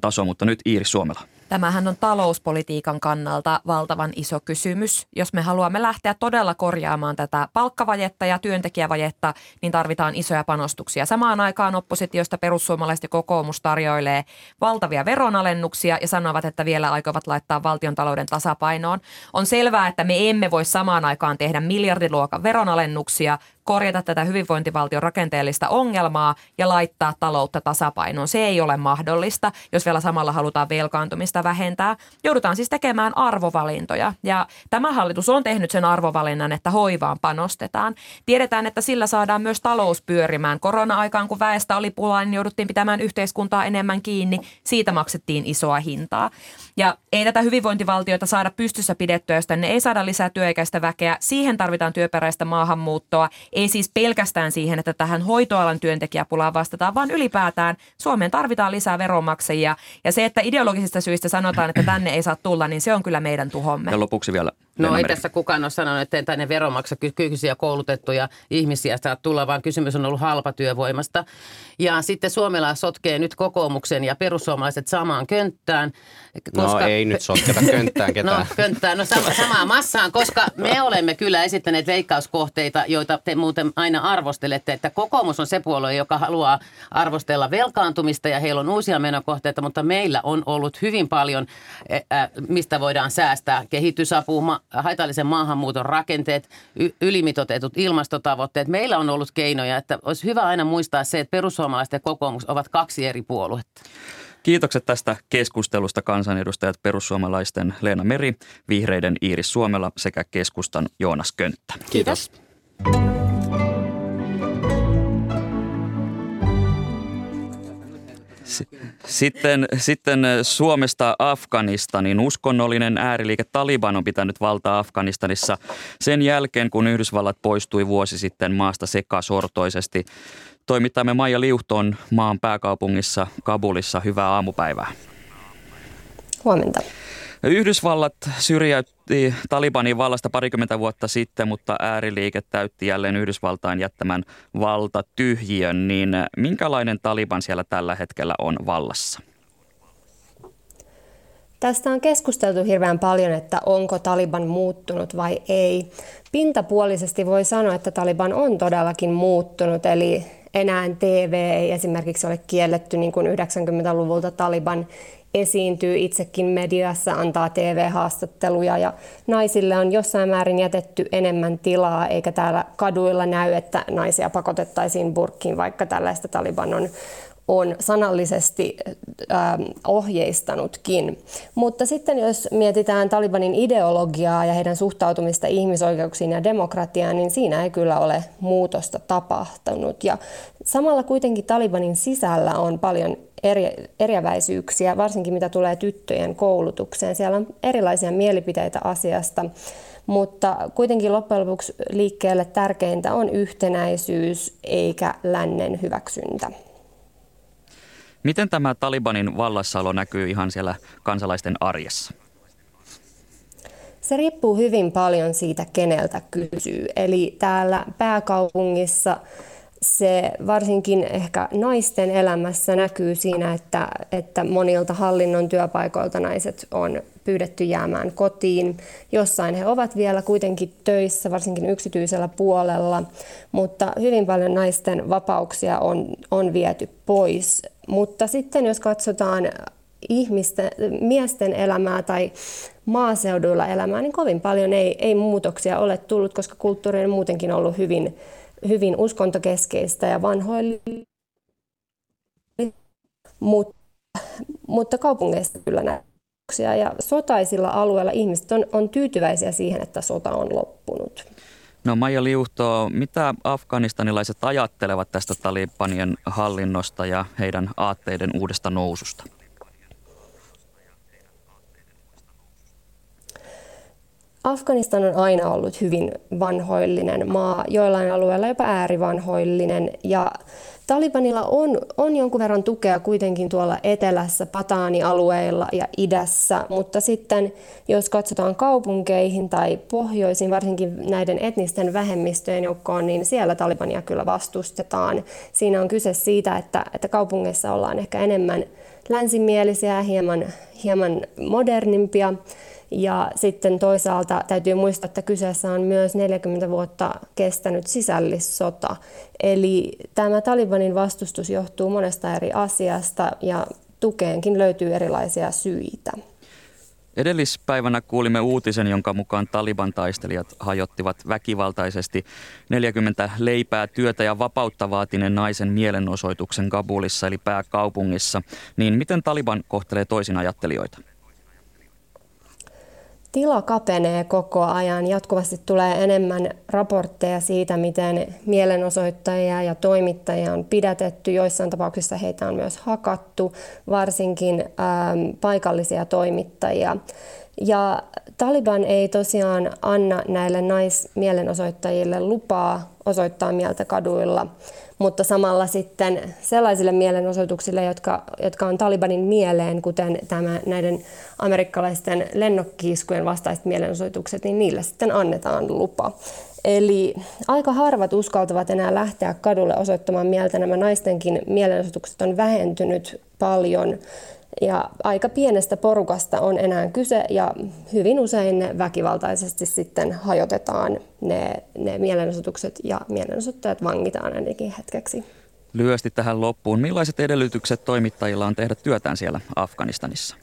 taso, mutta nyt Iiris Suomela. Tämähän on talouspolitiikan kannalta valtavan iso kysymys. Jos me haluamme lähteä todella korjaamaan tätä palkkavajetta ja työntekijävajetta, niin tarvitaan isoja panostuksia. Samaan aikaan oppositiosta perussuomalaiset ja kokoomus tarjoilee valtavia veronalennuksia ja sanovat, että vielä aikovat laittaa valtion talouden tasapainoon. On selvää, että me emme voi samaan aikaan tehdä miljardiluokan veronalennuksia, korjata tätä hyvinvointivaltion rakenteellista ongelmaa ja laittaa taloutta tasapainoon. Se ei ole mahdollista, jos vielä samalla halutaan velkaantumista vähentää. Joudutaan siis tekemään arvovalintoja ja tämä hallitus on tehnyt sen arvovalinnan, että hoivaan panostetaan. Tiedetään, että sillä saadaan myös talous pyörimään. Korona-aikaan, kun väestä oli pulaa, niin jouduttiin pitämään yhteiskuntaa enemmän kiinni. Siitä maksettiin isoa hintaa. Ja ei tätä hyvinvointivaltiota saada pystyssä pidettyä, jos tänne ei saada lisää työikäistä väkeä. Siihen tarvitaan työperäistä maahanmuuttoa. Ei siis pelkästään siihen, että tähän hoitoalan työntekijäpulaan vastataan, vaan ylipäätään Suomeen tarvitaan lisää veronmaksajia. Ja se, että ideologisista syistä sanotaan, että tänne ei saa tulla, niin se on kyllä meidän tuhomme. Ja lopuksi vielä No ei tässä kukaan ole sanonut, että tänne veronmaksakykyisiä koulutettuja ihmisiä saa tulla, vaan kysymys on ollut halpatyövoimasta. Ja sitten Suomella sotkee nyt kokoomuksen ja perussuomalaiset samaan könttään. No koska... No ei nyt sotketa könttään [LAUGHS] no, ketään. No könttään, no sama, samaan massaan, koska me olemme kyllä esittäneet veikkauskohteita, joita te muuten aina arvostelette, että kokoomus on se puolue, joka haluaa arvostella velkaantumista ja heillä on uusia menokohteita, mutta meillä on ollut hyvin paljon, mistä voidaan säästää kehitysapu, haitallisen maahanmuuton rakenteet, ylimitotetut ilmastotavoitteet. Meillä on ollut keinoja, että olisi hyvä aina muistaa se, että perussuomalaiset ja kokoomus ovat kaksi eri puoluetta. Kiitokset tästä keskustelusta kansanedustajat perussuomalaisten Leena Meri, vihreiden Iiris Suomela sekä keskustan Joonas Könttä. Kiitos. Sitten, sitten Suomesta Afganistanin uskonnollinen ääriliike Taliban on pitänyt valtaa Afganistanissa sen jälkeen, kun Yhdysvallat poistui vuosi sitten maasta sekasortoisesti. Toimittajamme Maija Liuhton maan pääkaupungissa Kabulissa. Hyvää aamupäivää. Huomenta. Yhdysvallat syrjäytti Talibanin vallasta parikymmentä vuotta sitten, mutta ääriliike täytti jälleen Yhdysvaltain jättämän valta tyhjiön. Niin minkälainen Taliban siellä tällä hetkellä on vallassa? Tästä on keskusteltu hirveän paljon, että onko Taliban muuttunut vai ei. Pintapuolisesti voi sanoa, että Taliban on todellakin muuttunut, eli enää TV ei esimerkiksi ole kielletty niin kuin 90-luvulta Taliban esiintyy itsekin mediassa, antaa TV-haastatteluja ja naisille on jossain määrin jätetty enemmän tilaa, eikä täällä kaduilla näy, että naisia pakotettaisiin burkkiin, vaikka tällaista Taliban on, on sanallisesti äh, ohjeistanutkin. Mutta sitten jos mietitään Talibanin ideologiaa ja heidän suhtautumista ihmisoikeuksiin ja demokratiaan, niin siinä ei kyllä ole muutosta tapahtunut. Ja samalla kuitenkin Talibanin sisällä on paljon eri, eriäväisyyksiä, varsinkin mitä tulee tyttöjen koulutukseen. Siellä on erilaisia mielipiteitä asiasta, mutta kuitenkin loppujen lopuksi liikkeelle tärkeintä on yhtenäisyys eikä lännen hyväksyntä. Miten tämä Talibanin vallassaolo näkyy ihan siellä kansalaisten arjessa? Se riippuu hyvin paljon siitä, keneltä kysyy. Eli täällä pääkaupungissa se varsinkin ehkä naisten elämässä näkyy siinä, että, että monilta hallinnon työpaikoilta naiset on pyydetty jäämään kotiin. Jossain he ovat vielä kuitenkin töissä, varsinkin yksityisellä puolella, mutta hyvin paljon naisten vapauksia on, on viety pois. Mutta sitten jos katsotaan ihmisten, miesten elämää tai maaseuduilla elämää, niin kovin paljon ei, ei muutoksia ole tullut, koska kulttuuri on muutenkin ollut hyvin hyvin uskontokeskeistä ja vanhoillista, mutta, mutta kaupungeissa kyllä näyksiä. Ja sotaisilla alueilla ihmiset on, on tyytyväisiä siihen, että sota on loppunut. No Maija Liuhto, mitä afganistanilaiset ajattelevat tästä Talibanien hallinnosta ja heidän aatteiden uudesta noususta? Afganistan on aina ollut hyvin vanhoillinen maa, joillain alueilla jopa äärivanhoillinen. Ja Talibanilla on, on jonkun verran tukea kuitenkin tuolla etelässä, Pataani-alueilla ja idässä, mutta sitten jos katsotaan kaupunkeihin tai pohjoisiin, varsinkin näiden etnisten vähemmistöjen joukkoon, niin siellä Talibania kyllä vastustetaan. Siinä on kyse siitä, että, että kaupungeissa ollaan ehkä enemmän länsimielisiä, hieman, hieman modernimpia ja sitten toisaalta täytyy muistaa, että kyseessä on myös 40 vuotta kestänyt sisällissota. Eli tämä Talibanin vastustus johtuu monesta eri asiasta ja tukeenkin löytyy erilaisia syitä. Edellispäivänä kuulimme uutisen, jonka mukaan Taliban taistelijat hajottivat väkivaltaisesti 40 leipää, työtä ja vapautta vaatineen naisen mielenosoituksen Kabulissa eli pääkaupungissa. Niin miten Taliban kohtelee toisin ajattelijoita? Tila kapenee koko ajan. Jatkuvasti tulee enemmän raportteja siitä, miten mielenosoittajia ja toimittajia on pidätetty. Joissain tapauksissa heitä on myös hakattu, varsinkin ähm, paikallisia toimittajia. Ja Taliban ei tosiaan anna näille naismielenosoittajille lupaa osoittaa mieltä kaduilla mutta samalla sitten sellaisille mielenosoituksille, jotka, jotka on Talibanin mieleen, kuten tämä, näiden amerikkalaisten lennokkiiskujen vastaiset mielenosoitukset, niin niille sitten annetaan lupa. Eli aika harvat uskaltavat enää lähteä kadulle osoittamaan mieltä. Nämä naistenkin mielenosoitukset on vähentynyt paljon ja aika pienestä porukasta on enää kyse ja hyvin usein ne väkivaltaisesti sitten hajotetaan ne, ne mielenosoitukset ja mielenosoittajat vangitaan ainakin hetkeksi. Lyhyesti tähän loppuun. Millaiset edellytykset toimittajilla on tehdä työtään siellä Afganistanissa?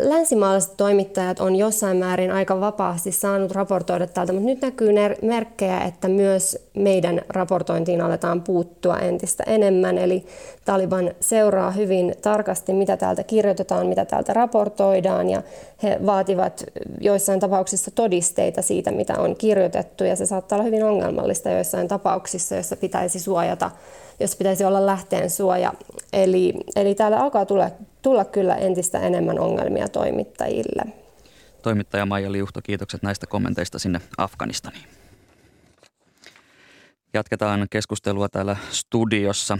Länsimaalaiset toimittajat on jossain määrin aika vapaasti saanut raportoida täältä, mutta nyt näkyy merkkejä, että myös meidän raportointiin aletaan puuttua entistä enemmän. Eli Taliban seuraa hyvin tarkasti, mitä täältä kirjoitetaan, mitä täältä raportoidaan ja he vaativat joissain tapauksissa todisteita siitä, mitä on kirjoitettu ja se saattaa olla hyvin ongelmallista joissain tapauksissa, joissa pitäisi suojata jos pitäisi olla lähteen suoja. Eli, eli täällä alkaa tulla, tulla kyllä entistä enemmän ongelmia toimittajille. Toimittaja Maija Liuhto, kiitokset näistä kommenteista sinne Afganistaniin. Jatketaan keskustelua täällä studiossa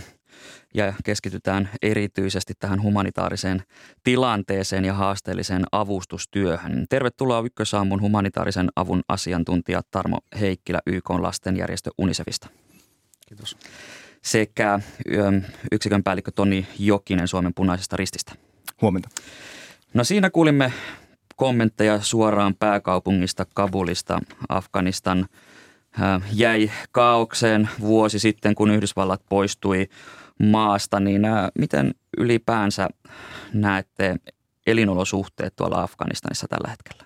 ja keskitytään erityisesti tähän humanitaariseen tilanteeseen ja haasteelliseen avustustyöhön. Tervetuloa Ykkösaamun humanitaarisen avun asiantuntija Tarmo Heikkilä YK lastenjärjestö Unicefista. Kiitos sekä yksikön päällikkö Toni Jokinen Suomen punaisesta rististä. Huomenta. No siinä kuulimme kommentteja suoraan pääkaupungista Kabulista. Afganistan jäi kaaukseen vuosi sitten, kun Yhdysvallat poistui maasta, niin miten ylipäänsä näette elinolosuhteet tuolla Afganistanissa tällä hetkellä?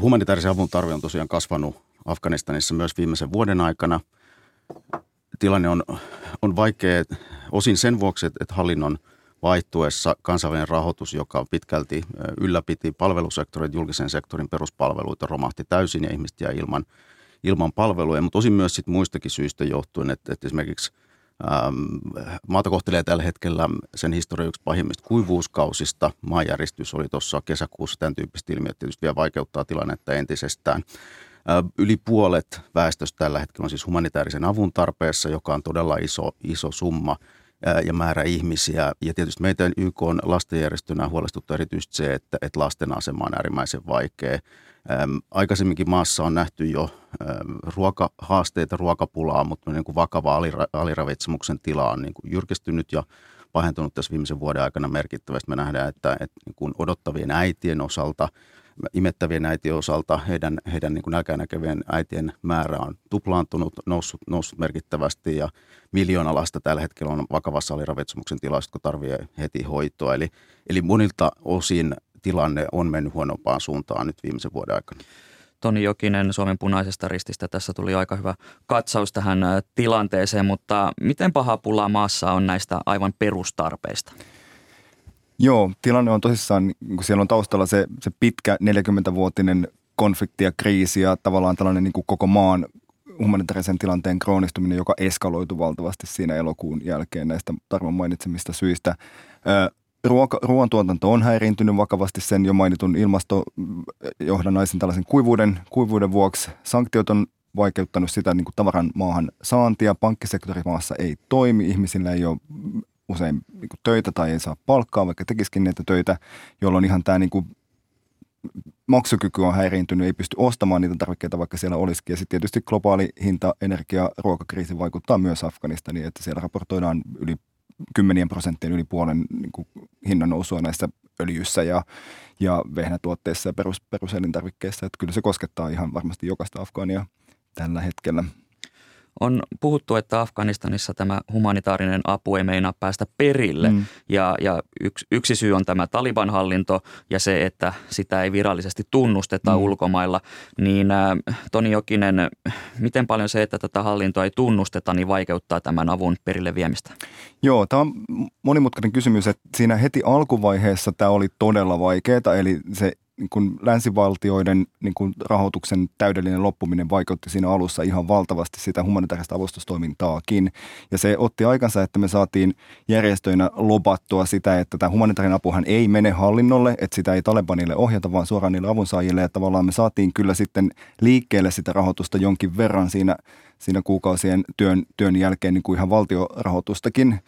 Humanitaarisen avun tarve on tosiaan kasvanut Afganistanissa myös viimeisen vuoden aikana tilanne on, on vaikea osin sen vuoksi, että hallinnon vaihtuessa kansainvälinen rahoitus, joka pitkälti ylläpiti palvelusektorin, julkisen sektorin peruspalveluita, romahti täysin ja ihmiset jäi ilman, ilman palveluja, mutta osin myös sit muistakin syistä johtuen, että, että esimerkiksi ähm, maata kohtelee tällä hetkellä sen historian yksi pahimmista kuivuuskausista. Maanjäristys oli tuossa kesäkuussa tämän tyyppistä ilmiötä tietysti vielä vaikeuttaa tilannetta entisestään. Yli puolet väestöstä tällä hetkellä on siis humanitaarisen avun tarpeessa, joka on todella iso, iso summa ja määrä ihmisiä. Ja tietysti meitä YK on lastenjärjestönä huolestuttaa erityisesti se, että, että lasten asema on äärimmäisen vaikea. Aikaisemminkin maassa on nähty jo ruokahaasteita, ruokapulaa, mutta niin kuin vakava alira, aliravitsemuksen tila on niin kuin jyrkistynyt ja pahentunut tässä viimeisen vuoden aikana merkittävästi. Me nähdään, että, että niin kuin odottavien äitien osalta – imettävien äitien osalta heidän, heidän niin nälkäänäkevien äitien määrä on tuplaantunut, noussut, noussut merkittävästi ja miljoona lasta tällä hetkellä on vakavassa aliravitsemuksen tilassa, jotka tarvitsee heti hoitoa. Eli, eli monilta osin tilanne on mennyt huonompaan suuntaan nyt viimeisen vuoden aikana. Toni Jokinen Suomen punaisesta rististä. Tässä tuli aika hyvä katsaus tähän tilanteeseen, mutta miten paha pula maassa on näistä aivan perustarpeista? Joo, tilanne on tosissaan, kun siellä on taustalla se, se pitkä 40-vuotinen konflikti ja kriisi ja tavallaan tällainen niin kuin koko maan humanitaarisen tilanteen kroonistuminen, joka eskaloitu valtavasti siinä elokuun jälkeen näistä Tarvon mainitsemista syistä. Ruoka, ruoantuotanto on häiriintynyt vakavasti sen jo mainitun ilmastojohdannaisen tällaisen kuivuuden, kuivuuden vuoksi. Sanktiot on vaikeuttanut sitä niin kuin tavaran maahan saantia. Pankkisektori maassa ei toimi, ihmisillä ei ole usein niin kuin töitä tai ei saa palkkaa, vaikka tekisikin niitä töitä, jolloin ihan tämä niin kuin maksukyky on häiriintynyt, ei pysty ostamaan niitä tarvikkeita, vaikka siellä olisikin. Ja sitten tietysti globaali hinta, energia, ruokakriisi vaikuttaa myös Afganistaniin, että siellä raportoidaan yli kymmenien prosenttien yli puolen niin kuin hinnan nousua näissä öljyssä ja, ja vehnätuotteissa ja perus, peruselintarvikkeissa. Että kyllä se koskettaa ihan varmasti jokaista Afgaania tällä hetkellä. On puhuttu, että Afganistanissa tämä humanitaarinen apu ei meinaa päästä perille mm. ja, ja yksi, yksi syy on tämä Taliban-hallinto ja se, että sitä ei virallisesti tunnusteta mm. ulkomailla. Niin äh, Toni Jokinen, miten paljon se, että tätä hallintoa ei tunnusteta, niin vaikeuttaa tämän avun perille viemistä? Joo, tämä on monimutkainen kysymys, että siinä heti alkuvaiheessa tämä oli todella vaikeaa, eli se niin kuin länsivaltioiden niin kuin rahoituksen täydellinen loppuminen vaikutti siinä alussa ihan valtavasti sitä humanitaarista avustustoimintaakin. Ja se otti aikansa, että me saatiin järjestöinä lopattua sitä, että tämä humanitaarinen apuhan ei mene hallinnolle, että sitä ei Talebanille ohjata, vaan suoraan niille avunsaajille. Ja tavallaan me saatiin kyllä sitten liikkeelle sitä rahoitusta jonkin verran siinä, siinä kuukausien työn, työn jälkeen niin kuin ihan valtiorahoitustakin.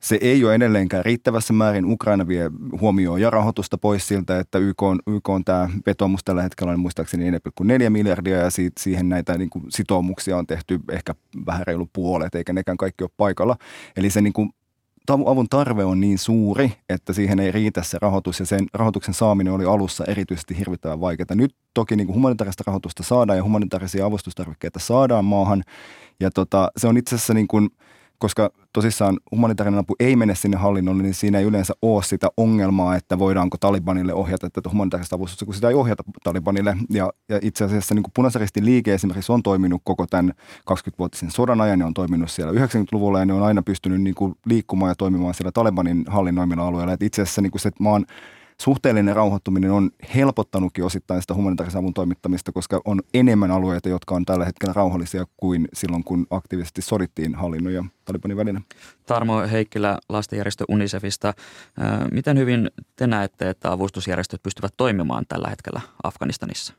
Se ei ole edelleenkään riittävässä määrin. Ukraina vie huomioon ja rahoitusta pois siltä, että YK on, YK on tämä vetomus tällä hetkellä on muistaakseni 4,4 miljardia ja siitä, siihen näitä niin kuin sitoumuksia on tehty ehkä vähän reilu puolet, eikä nekään kaikki ole paikalla. Eli se niin kuin avun tarve on niin suuri, että siihen ei riitä se rahoitus ja sen rahoituksen saaminen oli alussa erityisesti hirvittävän vaikeaa. Nyt toki niin kuin humanitaarista rahoitusta saadaan ja humanitaarisia avustustarvikkeita saadaan maahan ja tota, se on itse asiassa niin kuin – koska tosissaan humanitaarinen apu ei mene sinne hallinnolle, niin siinä ei yleensä ole sitä ongelmaa, että voidaanko Talibanille ohjata tätä humanitaarista avustusta, kun sitä ei ohjata Talibanille. Ja, ja itse asiassa niin punaisristin liike esimerkiksi on toiminut koko tämän 20-vuotisen sodan ajan, ja on toiminut siellä 90-luvulla, ja ne on aina pystynyt niin kuin liikkumaan ja toimimaan siellä Talibanin hallinnoimilla alueilla. Et itse asiassa niin kuin se maan suhteellinen rauhoittuminen on helpottanutkin osittain sitä humanitaarisen avun toimittamista, koska on enemmän alueita, jotka on tällä hetkellä rauhallisia kuin silloin, kun aktiivisesti sodittiin hallinnon ja Talibanin välillä. Tarmo Heikkilä lastenjärjestö Unicefista. Miten hyvin te näette, että avustusjärjestöt pystyvät toimimaan tällä hetkellä Afganistanissa?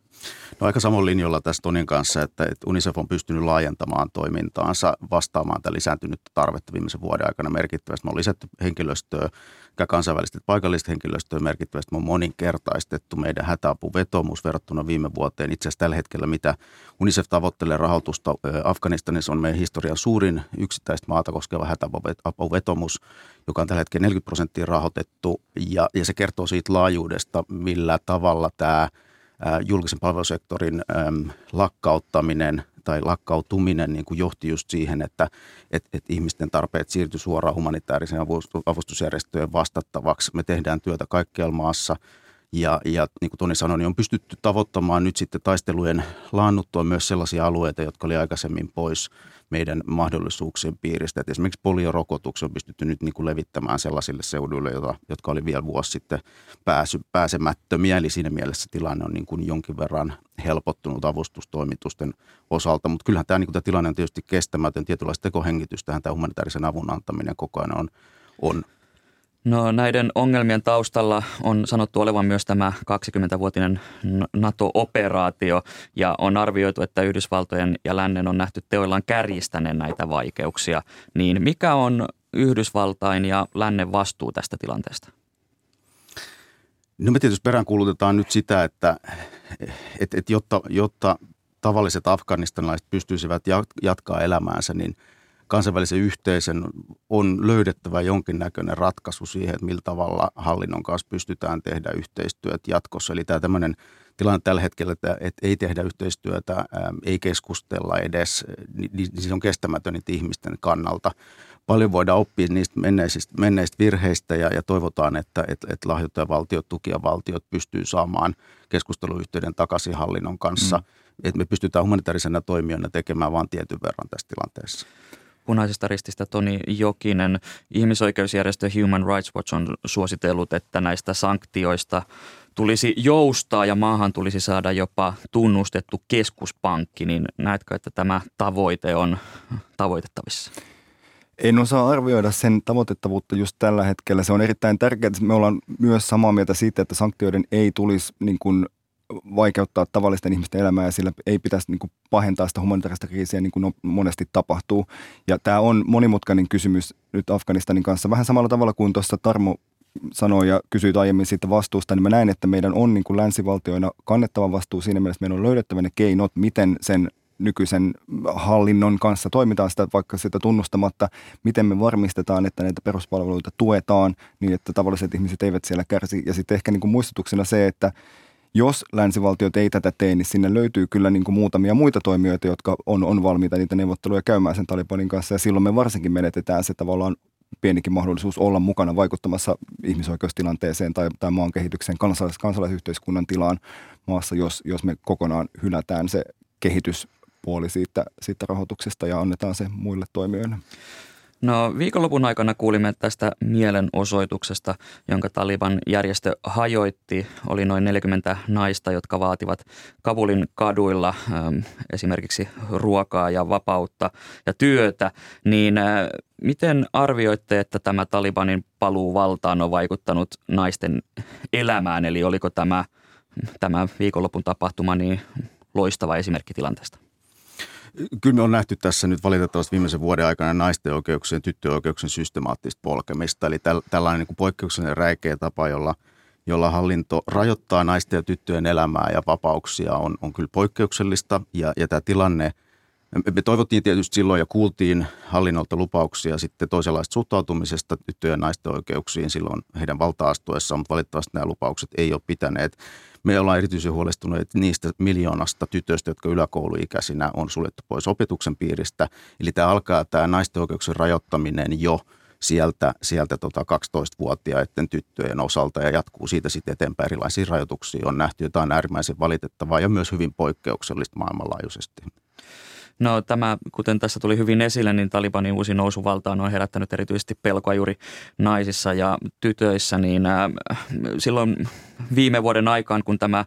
No aika samoin linjalla tässä Tonin kanssa, että, että UNICEF on pystynyt laajentamaan toimintaansa vastaamaan tätä lisääntynyttä tarvetta viimeisen vuoden aikana merkittävästi. Me on lisätty henkilöstöä, sekä kansainvälistä että paikallista henkilöstöä merkittävästi. Me on moninkertaistettu meidän hätäapuvetomus verrattuna viime vuoteen. Itse asiassa tällä hetkellä, mitä UNICEF tavoittelee rahoitusta Afganistanissa, on meidän historian suurin yksittäistä maata koskeva hätäapuvetomus, joka on tällä hetkellä 40 prosenttia rahoitettu. Ja, ja se kertoo siitä laajuudesta, millä tavalla tämä – julkisen palvelusektorin lakkauttaminen tai lakkautuminen niin kuin johti just siihen, että et, et ihmisten tarpeet siirtyi suoraan humanitaarisen avustusjärjestöjen vastattavaksi. Me tehdään työtä kaikkialla maassa ja, ja niin kuin Toni sanoi, niin on pystytty tavoittamaan nyt sitten taistelujen laannuttua myös sellaisia alueita, jotka oli aikaisemmin pois – meidän mahdollisuuksien piiristä. Et esimerkiksi poliorokotuksen on pystytty nyt niin kuin levittämään sellaisille seuduille, jotka, jotka oli vielä vuosi sitten pääsy, pääsemättömiä. Eli siinä mielessä tilanne on niin kuin jonkin verran helpottunut avustustoimitusten osalta. Mutta kyllähän tämä, niin kuin tämä tilanne on tietysti kestämätön. Tietynlaista tekohengitystähän tämä humanitaarisen avun antaminen koko ajan on, on No näiden ongelmien taustalla on sanottu olevan myös tämä 20-vuotinen NATO-operaatio ja on arvioitu, että Yhdysvaltojen ja lännen on nähty teoillaan kärjistäneen näitä vaikeuksia. Niin mikä on Yhdysvaltain ja lännen vastuu tästä tilanteesta? No me tietysti peräänkuulutetaan nyt sitä, että, että, että jotta, jotta tavalliset afganistanilaiset pystyisivät jatkaa elämäänsä, niin – kansainvälisen yhteisön on löydettävä jonkinnäköinen ratkaisu siihen, että millä tavalla hallinnon kanssa pystytään tehdä yhteistyöt jatkossa. Eli tämä tämmöinen tilanne tällä hetkellä, että, että ei tehdä yhteistyötä, ei keskustella edes, niin, niin se on kestämätön niitä ihmisten kannalta. Paljon voidaan oppia niistä menneisistä, menneistä virheistä ja, ja toivotaan, että, että, että lahjoittajavaltiot, tukijavaltiot pystyy saamaan keskusteluyhteyden takaisin hallinnon kanssa. Mm. Että me pystytään humanitaarisena toimijana tekemään vain tietyn verran tässä tilanteessa punaisesta rististä Toni Jokinen. Ihmisoikeusjärjestö Human Rights Watch on suositellut, että näistä sanktioista tulisi joustaa ja maahan tulisi saada jopa tunnustettu keskuspankki, niin näetkö, että tämä tavoite on tavoitettavissa? En osaa arvioida sen tavoitettavuutta just tällä hetkellä. Se on erittäin tärkeää. Me ollaan myös samaa mieltä siitä, että sanktioiden ei tulisi niin kuin vaikeuttaa tavallisten ihmisten elämää ja sillä ei pitäisi niin kuin pahentaa sitä humanitaarista kriisiä niin kuin monesti tapahtuu. Ja tämä on monimutkainen kysymys nyt Afganistanin kanssa. Vähän samalla tavalla kuin tuossa Tarmo sanoi ja kysyi aiemmin siitä vastuusta, niin mä näen, että meidän on niin kuin länsivaltioina kannettava vastuu siinä mielessä, meidän on löydettävä ne keinot, miten sen nykyisen hallinnon kanssa toimitaan sitä vaikka sitä tunnustamatta, miten me varmistetaan, että näitä peruspalveluita tuetaan niin, että tavalliset ihmiset eivät siellä kärsi. Ja sitten ehkä niin kuin muistutuksena se, että jos länsivaltiot ei tätä tee, niin sinne löytyy kyllä niin kuin muutamia muita toimijoita, jotka on, on valmiita niitä neuvotteluja käymään sen Talibanin kanssa. Ja silloin me varsinkin menetetään se tavallaan pienikin mahdollisuus olla mukana vaikuttamassa ihmisoikeustilanteeseen tai, tai maan kehitykseen, kansalais, kansalaisyhteiskunnan tilaan maassa, jos, jos me kokonaan hylätään se kehitys puoli siitä, siitä rahoituksesta ja annetaan se muille toimijoille. No viikonlopun aikana kuulimme tästä mielenosoituksesta, jonka Taliban järjestö hajoitti. Oli noin 40 naista, jotka vaativat Kabulin kaduilla ähm, esimerkiksi ruokaa ja vapautta ja työtä. Niin äh, miten arvioitte, että tämä Talibanin paluu valtaan on vaikuttanut naisten elämään? Eli oliko tämä, tämä viikonlopun tapahtuma niin loistava esimerkki tilanteesta? Kyllä me on nähty tässä nyt valitettavasti viimeisen vuoden aikana naisten oikeuksien, tyttöjen oikeuksien systemaattista polkemista. Eli täl, tällainen niin kuin poikkeuksellinen räikeä tapa, jolla, jolla hallinto rajoittaa naisten ja tyttöjen elämää ja vapauksia on, on kyllä poikkeuksellista. Ja, ja tämä tilanne, me toivottiin tietysti silloin ja kuultiin hallinnolta lupauksia sitten toisenlaista suhtautumisesta tyttöjen ja naisten oikeuksiin silloin heidän valta-astuessaan, mutta valitettavasti nämä lupaukset ei ole pitäneet. Me ollaan erityisen huolestuneet niistä miljoonasta tytöistä, jotka yläkouluikäisinä on suljettu pois opetuksen piiristä. Eli tämä alkaa tämä naisten oikeuksien rajoittaminen jo sieltä, sieltä tota 12-vuotiaiden tyttöjen osalta ja jatkuu siitä sitten eteenpäin. Erilaisia rajoituksia on nähty, jota on äärimmäisen valitettavaa ja myös hyvin poikkeuksellista maailmanlaajuisesti. No tämä, kuten tässä tuli hyvin esille, niin Talibanin uusi nousuvaltaan on herättänyt erityisesti pelkoa juuri naisissa ja tytöissä, niin äh, silloin viime vuoden aikaan, kun tämä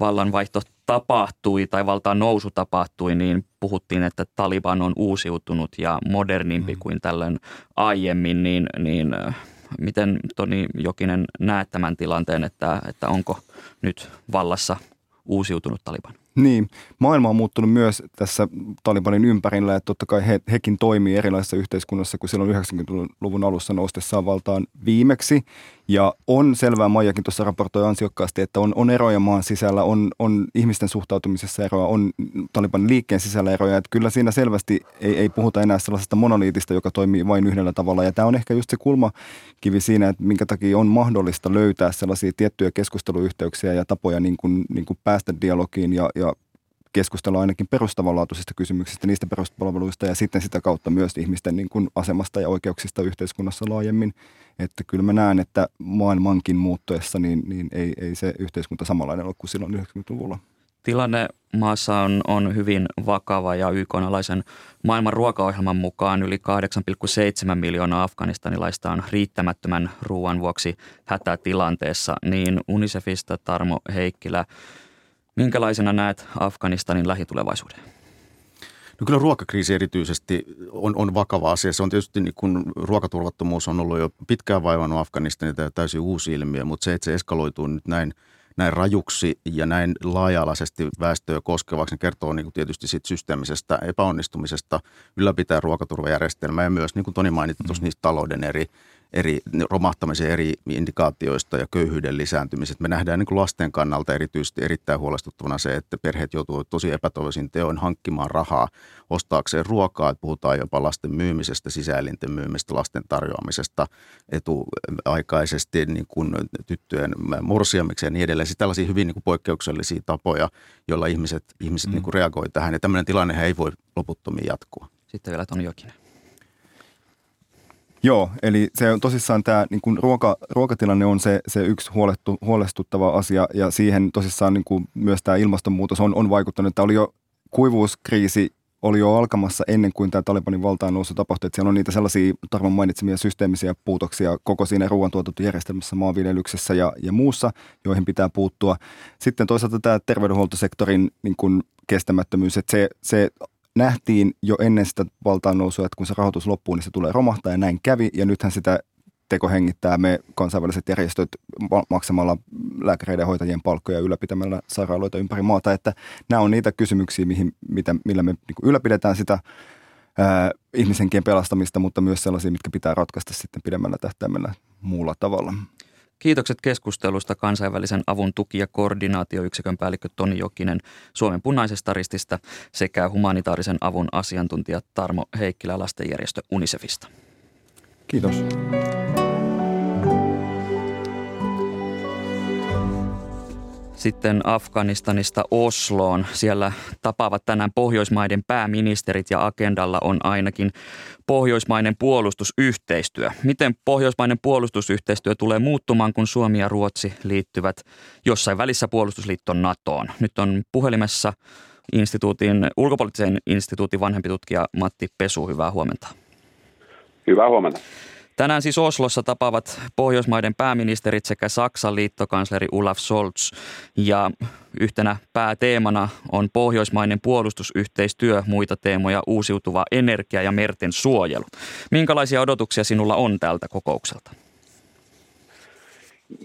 vallanvaihto tapahtui tai valtaan nousu tapahtui, niin puhuttiin, että Taliban on uusiutunut ja modernimpi mm. kuin tällöin aiemmin, niin, niin äh, miten Toni Jokinen näet tämän tilanteen, että, että onko nyt vallassa uusiutunut Taliban? Niin, maailma on muuttunut myös tässä Talibanin ympärillä, että totta kai he, hekin toimii erilaisessa yhteiskunnassa kuin silloin 90-luvun alussa noustessaan valtaan viimeksi. Ja on selvää, Maijakin tuossa raportoi ansiokkaasti, että on, on eroja maan sisällä, on, on ihmisten suhtautumisessa eroja, on Taliban liikkeen sisällä eroja. Että kyllä siinä selvästi ei, ei puhuta enää sellaisesta monoliitista, joka toimii vain yhdellä tavalla. Ja tämä on ehkä just se kulmakivi siinä, että minkä takia on mahdollista löytää sellaisia tiettyjä keskusteluyhteyksiä ja tapoja niin kuin, niin kuin päästä dialogiin ja, ja keskustella ainakin perustavanlaatuisista kysymyksistä, niistä peruspalveluista ja sitten sitä kautta myös ihmisten niin kuin asemasta ja oikeuksista yhteiskunnassa laajemmin. Että kyllä mä näen, että maailmankin muuttuessa niin, niin ei, ei se yhteiskunta samanlainen ole kuin silloin 90-luvulla. Tilanne maassa on, on hyvin vakava ja YK-alaisen maailman ruokaohjelman mukaan yli 8,7 miljoonaa afganistanilaista on riittämättömän ruoan vuoksi hätätilanteessa. Niin Unicefista Tarmo Heikkilä, minkälaisena näet Afganistanin lähitulevaisuuden? No kyllä ruokakriisi erityisesti on, on vakava asia. Se on tietysti niin kun ruokaturvattomuus on ollut jo pitkään vaivannut Afganistanita ja täysin uusi ilmiö, mutta se, että se eskaloituu nyt näin, näin rajuksi ja näin laaja-alaisesti väestöä koskevaksi, niin kertoo niin kuin tietysti siitä systeemisestä epäonnistumisesta ylläpitää ruokaturvajärjestelmää ja myös, niin kuin Toni mainitsi tuossa, niistä talouden eri eri romahtamisen eri indikaatioista ja köyhyyden lisääntymisestä. Me nähdään niin kuin lasten kannalta erityisesti erittäin huolestuttavana se, että perheet joutuvat tosi epätoivoisin teoin hankkimaan rahaa ostaakseen ruokaa. Että puhutaan jopa lasten myymisestä, sisäelinten myymistä, lasten tarjoamisesta etuaikaisesti niin kuin tyttöjen morsiamiksi ja niin edelleen. Siis tällaisia hyvin niin kuin poikkeuksellisia tapoja, joilla ihmiset, ihmiset mm. niin kuin reagoivat tähän. Ja tämmöinen tilanne ei voi loputtomiin jatkua. Sitten vielä Toni Jokinen. Joo, eli se on tosissaan tämä niin kuin ruoka, ruokatilanne on se, se yksi huolettu, huolestuttava asia ja siihen tosissaan niin kuin myös tämä ilmastonmuutos on, on vaikuttanut. Tämä oli jo kuivuuskriisi oli jo alkamassa ennen kuin tämä Talibanin valtaan nousu tapahtui. Että siellä on niitä sellaisia Tarvon mainitsemia systeemisiä puutoksia koko siinä ruoantuotantojärjestelmässä, maanviljelyksessä ja, ja muussa, joihin pitää puuttua. Sitten toisaalta tämä terveydenhuoltosektorin niin kuin kestämättömyys, että se, se nähtiin jo ennen sitä valtaan nousua, että kun se rahoitus loppuu, niin se tulee romahtaa ja näin kävi. Ja nythän sitä teko hengittää me kansainväliset järjestöt maksamalla lääkäreiden ja hoitajien palkkoja ylläpitämällä sairaaloita ympäri maata. Että nämä on niitä kysymyksiä, mihin, mitä, millä me niin ylläpidetään sitä ää, ihmisenkien pelastamista, mutta myös sellaisia, mitkä pitää ratkaista sitten pidemmällä tähtäimellä muulla tavalla. Kiitokset keskustelusta kansainvälisen avun tuki- ja koordinaatioyksikön päällikkö Toni Jokinen Suomen punaisesta rististä sekä humanitaarisen avun asiantuntija Tarmo Heikkilä lastenjärjestö UNICEFista. Kiitos. Sitten Afganistanista Osloon. Siellä tapaavat tänään Pohjoismaiden pääministerit ja agendalla on ainakin pohjoismainen puolustusyhteistyö. Miten pohjoismainen puolustusyhteistyö tulee muuttumaan, kun Suomi ja Ruotsi liittyvät jossain välissä puolustusliitto NATOon? Nyt on puhelimessa instituutin, ulkopoliittisen instituutin vanhempi tutkija Matti Pesu. Hyvää huomenta. Hyvää huomenta. Tänään siis Oslossa tapaavat Pohjoismaiden pääministerit sekä Saksan liittokansleri Olaf Scholz. Ja yhtenä pääteemana on pohjoismainen puolustusyhteistyö, muita teemoja uusiutuva energia ja merten suojelu. Minkälaisia odotuksia sinulla on tältä kokoukselta?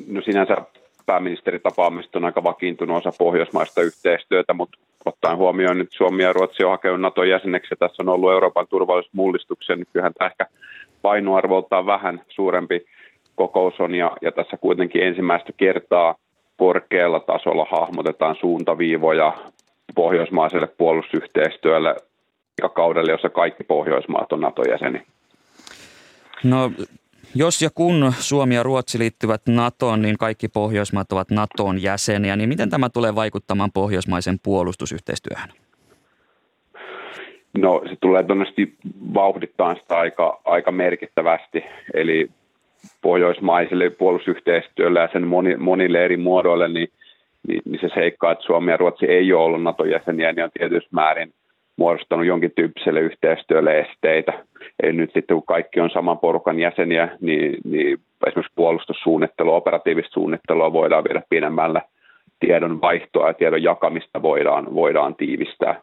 No sinänsä pääministeritapaamista on aika vakiintunut osa pohjoismaista yhteistyötä, mutta ottaen huomioon nyt Suomi ja Ruotsi on hakenut NATO-jäseneksi ja tässä on ollut Euroopan turvallisuusmullistuksen, niin kyllähän tämä ehkä painoarvoltaan vähän suurempi kokous on ja, ja tässä kuitenkin ensimmäistä kertaa korkealla tasolla hahmotetaan suuntaviivoja pohjoismaiselle puolustusyhteistyölle ja kaudelle, jossa kaikki Pohjoismaat on NATO-jäseni. No jos ja kun Suomi ja Ruotsi liittyvät NATOon, niin kaikki Pohjoismaat ovat NATOn jäseniä, niin miten tämä tulee vaikuttamaan pohjoismaisen puolustusyhteistyöhön? No se tulee todennäköisesti vauhdittaa sitä aika, aika merkittävästi, eli pohjoismaiselle puolustusyhteistyölle ja sen moni, monille eri muodoille, niin, niin, niin se seikka, että Suomi ja Ruotsi ei ole ollut NATO-jäseniä, niin on tietysti määrin muodostanut jonkin tyyppiselle yhteistyölle esteitä. Eli nyt sitten kun kaikki on saman porukan jäseniä, niin, niin esimerkiksi puolustussuunnittelua, operatiivista suunnittelua voidaan viedä pidemmällä. Tiedon vaihtoa ja tiedon jakamista voidaan, voidaan tiivistää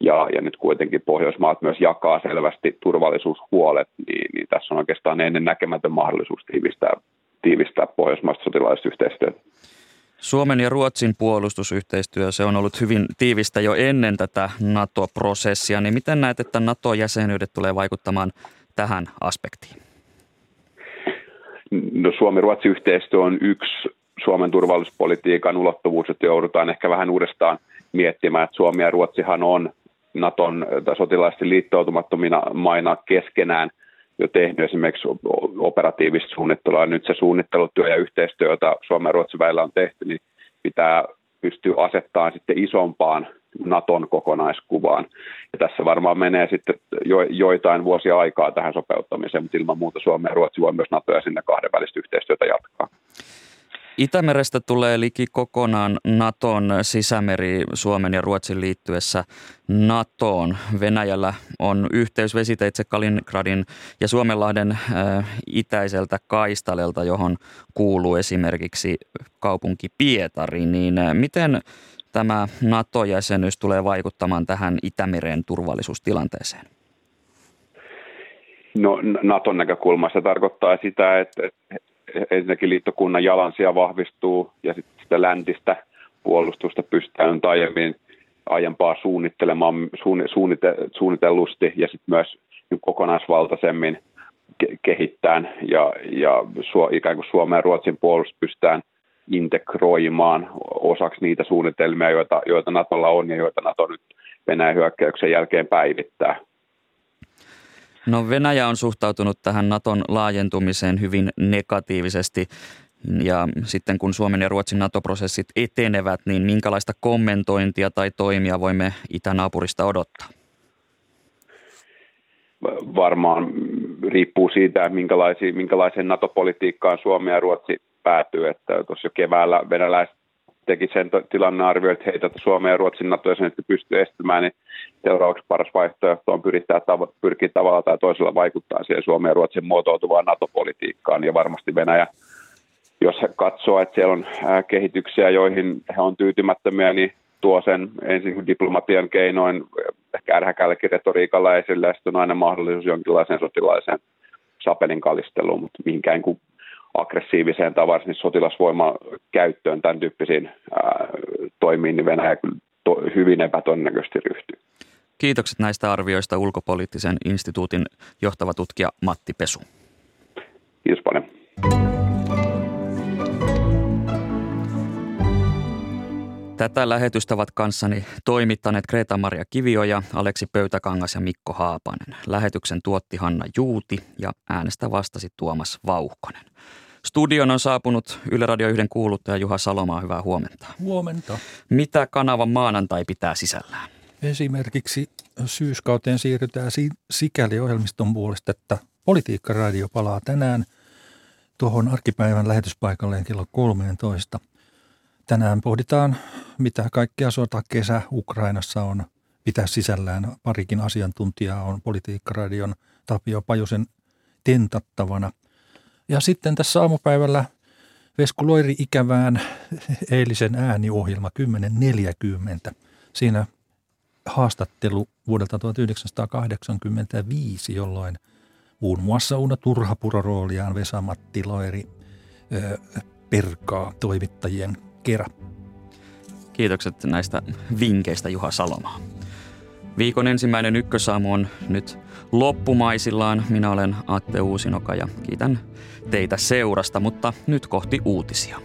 ja, ja nyt kuitenkin Pohjoismaat myös jakaa selvästi turvallisuushuolet, niin, niin tässä on oikeastaan ennen näkemätön mahdollisuus tiivistää, tiivistää pohjoismaista sotilaallista yhteistyötä. Suomen ja Ruotsin puolustusyhteistyö, se on ollut hyvin tiivistä jo ennen tätä NATO-prosessia, niin miten näet, että NATO-jäsenyydet tulee vaikuttamaan tähän aspektiin? No Suomi-Ruotsi-yhteistyö on yksi Suomen turvallisuuspolitiikan ulottuvuus, että joudutaan ehkä vähän uudestaan miettimään, että Suomi ja Ruotsihan on Naton sotilaisesti liittoutumattomina maina keskenään jo tehnyt esimerkiksi operatiivista suunnittelua. Nyt se suunnittelutyö ja yhteistyö, jota Suomen ja Ruotsin välillä on tehty, niin pitää pystyä asettamaan sitten isompaan Naton kokonaiskuvaan. Ja tässä varmaan menee sitten jo, joitain vuosia aikaa tähän sopeuttamiseen, mutta ilman muuta Suomi ja Ruotsi voi myös NATO ja sinne kahdenvälistä yhteistyötä jatkaa. Itämerestä tulee liki kokonaan Naton sisämeri Suomen ja Ruotsin liittyessä NATOon. Venäjällä on yhteys vesiteitse Kaliningradin ja Suomenlahden äh, itäiseltä kaistalelta, johon kuuluu esimerkiksi kaupunki Pietari. Niin äh, miten tämä NATO-jäsenyys tulee vaikuttamaan tähän Itämeren turvallisuustilanteeseen? No Naton näkökulmasta tarkoittaa sitä, että ensinnäkin liittokunnan jalansija vahvistuu ja sitten sitä läntistä puolustusta pystytään aiemmin aiempaa suunnittelemaan suunnite, suunnitellusti ja sitten myös kokonaisvaltaisemmin ke- kehittämään ja, ja ikään kuin Suomen ja Ruotsin puolustus pystytään integroimaan osaksi niitä suunnitelmia, joita, joita Natolla on ja joita Nato nyt Venäjän hyökkäyksen jälkeen päivittää. No Venäjä on suhtautunut tähän Naton laajentumiseen hyvin negatiivisesti. Ja sitten kun Suomen ja Ruotsin NATO-prosessit etenevät, niin minkälaista kommentointia tai toimia voimme itänaapurista odottaa? Varmaan riippuu siitä, minkälaiseen, NATO-politiikkaan Suomi ja Ruotsi päätyy. Että tuossa keväällä venäläiset teki sen tilannearvio, että heitä Suomen ja Ruotsin nato pystyy estämään, niin seuraavaksi paras vaihtoehto on pyrittää pyrkiä tavalla tai toisella vaikuttaa siihen Suomen ja Ruotsin muotoutuvaan NATO-politiikkaan. Ja varmasti Venäjä, jos he katsoo, että siellä on kehityksiä, joihin he on tyytymättömiä, niin tuo sen ensin diplomatian keinoin, ehkä ärhäkälläkin retoriikalla esille, ja sitten on aina mahdollisuus jonkinlaiseen sotilaiseen sapelin kalisteluun, mutta mihinkään niin aggressiiviseen tai varsinkin sotilasvoiman käyttöön tämän tyyppisiin ää, toimiin, niin Venäjä kyllä to, hyvin epätodennäköisesti ryhtyy. Kiitokset näistä arvioista ulkopoliittisen instituutin johtava tutkija Matti Pesu. Kiitos paljon. Tätä lähetystä ovat kanssani toimittaneet Kreta-Maria Kivio Aleksi Pöytäkangas ja Mikko Haapanen. Lähetyksen tuotti Hanna Juuti ja äänestä vastasi Tuomas Vauhkonen. Studion on saapunut Yle Radio 1 kuuluttaja Juha Salomaa. Hyvää huomenta. Huomenta. Mitä kanavan maanantai pitää sisällään? Esimerkiksi syyskauteen siirrytään sikäli ohjelmiston puolesta, että Politiikkaradio palaa tänään tuohon arkipäivän lähetyspaikalleen kello 13. Tänään pohditaan, mitä kaikkea sota kesä Ukrainassa on pitää sisällään. Parikin asiantuntijaa on Politiikkaradion Tapio Pajusen tentattavana. Ja sitten tässä aamupäivällä Vesku Loiri ikävään eilisen ääniohjelma 1040. Siinä haastattelu vuodelta 1985, jolloin muun muassa Uuna Turhapuro rooliaan Vesa-Matti Loiri ö, perkaa toimittajien kera. Kiitokset näistä vinkkeistä Juha Salomaa. Viikon ensimmäinen ykkösaamu on nyt loppumaisillaan. Minä olen Atte Uusinoka ja kiitän teitä seurasta, mutta nyt kohti uutisia.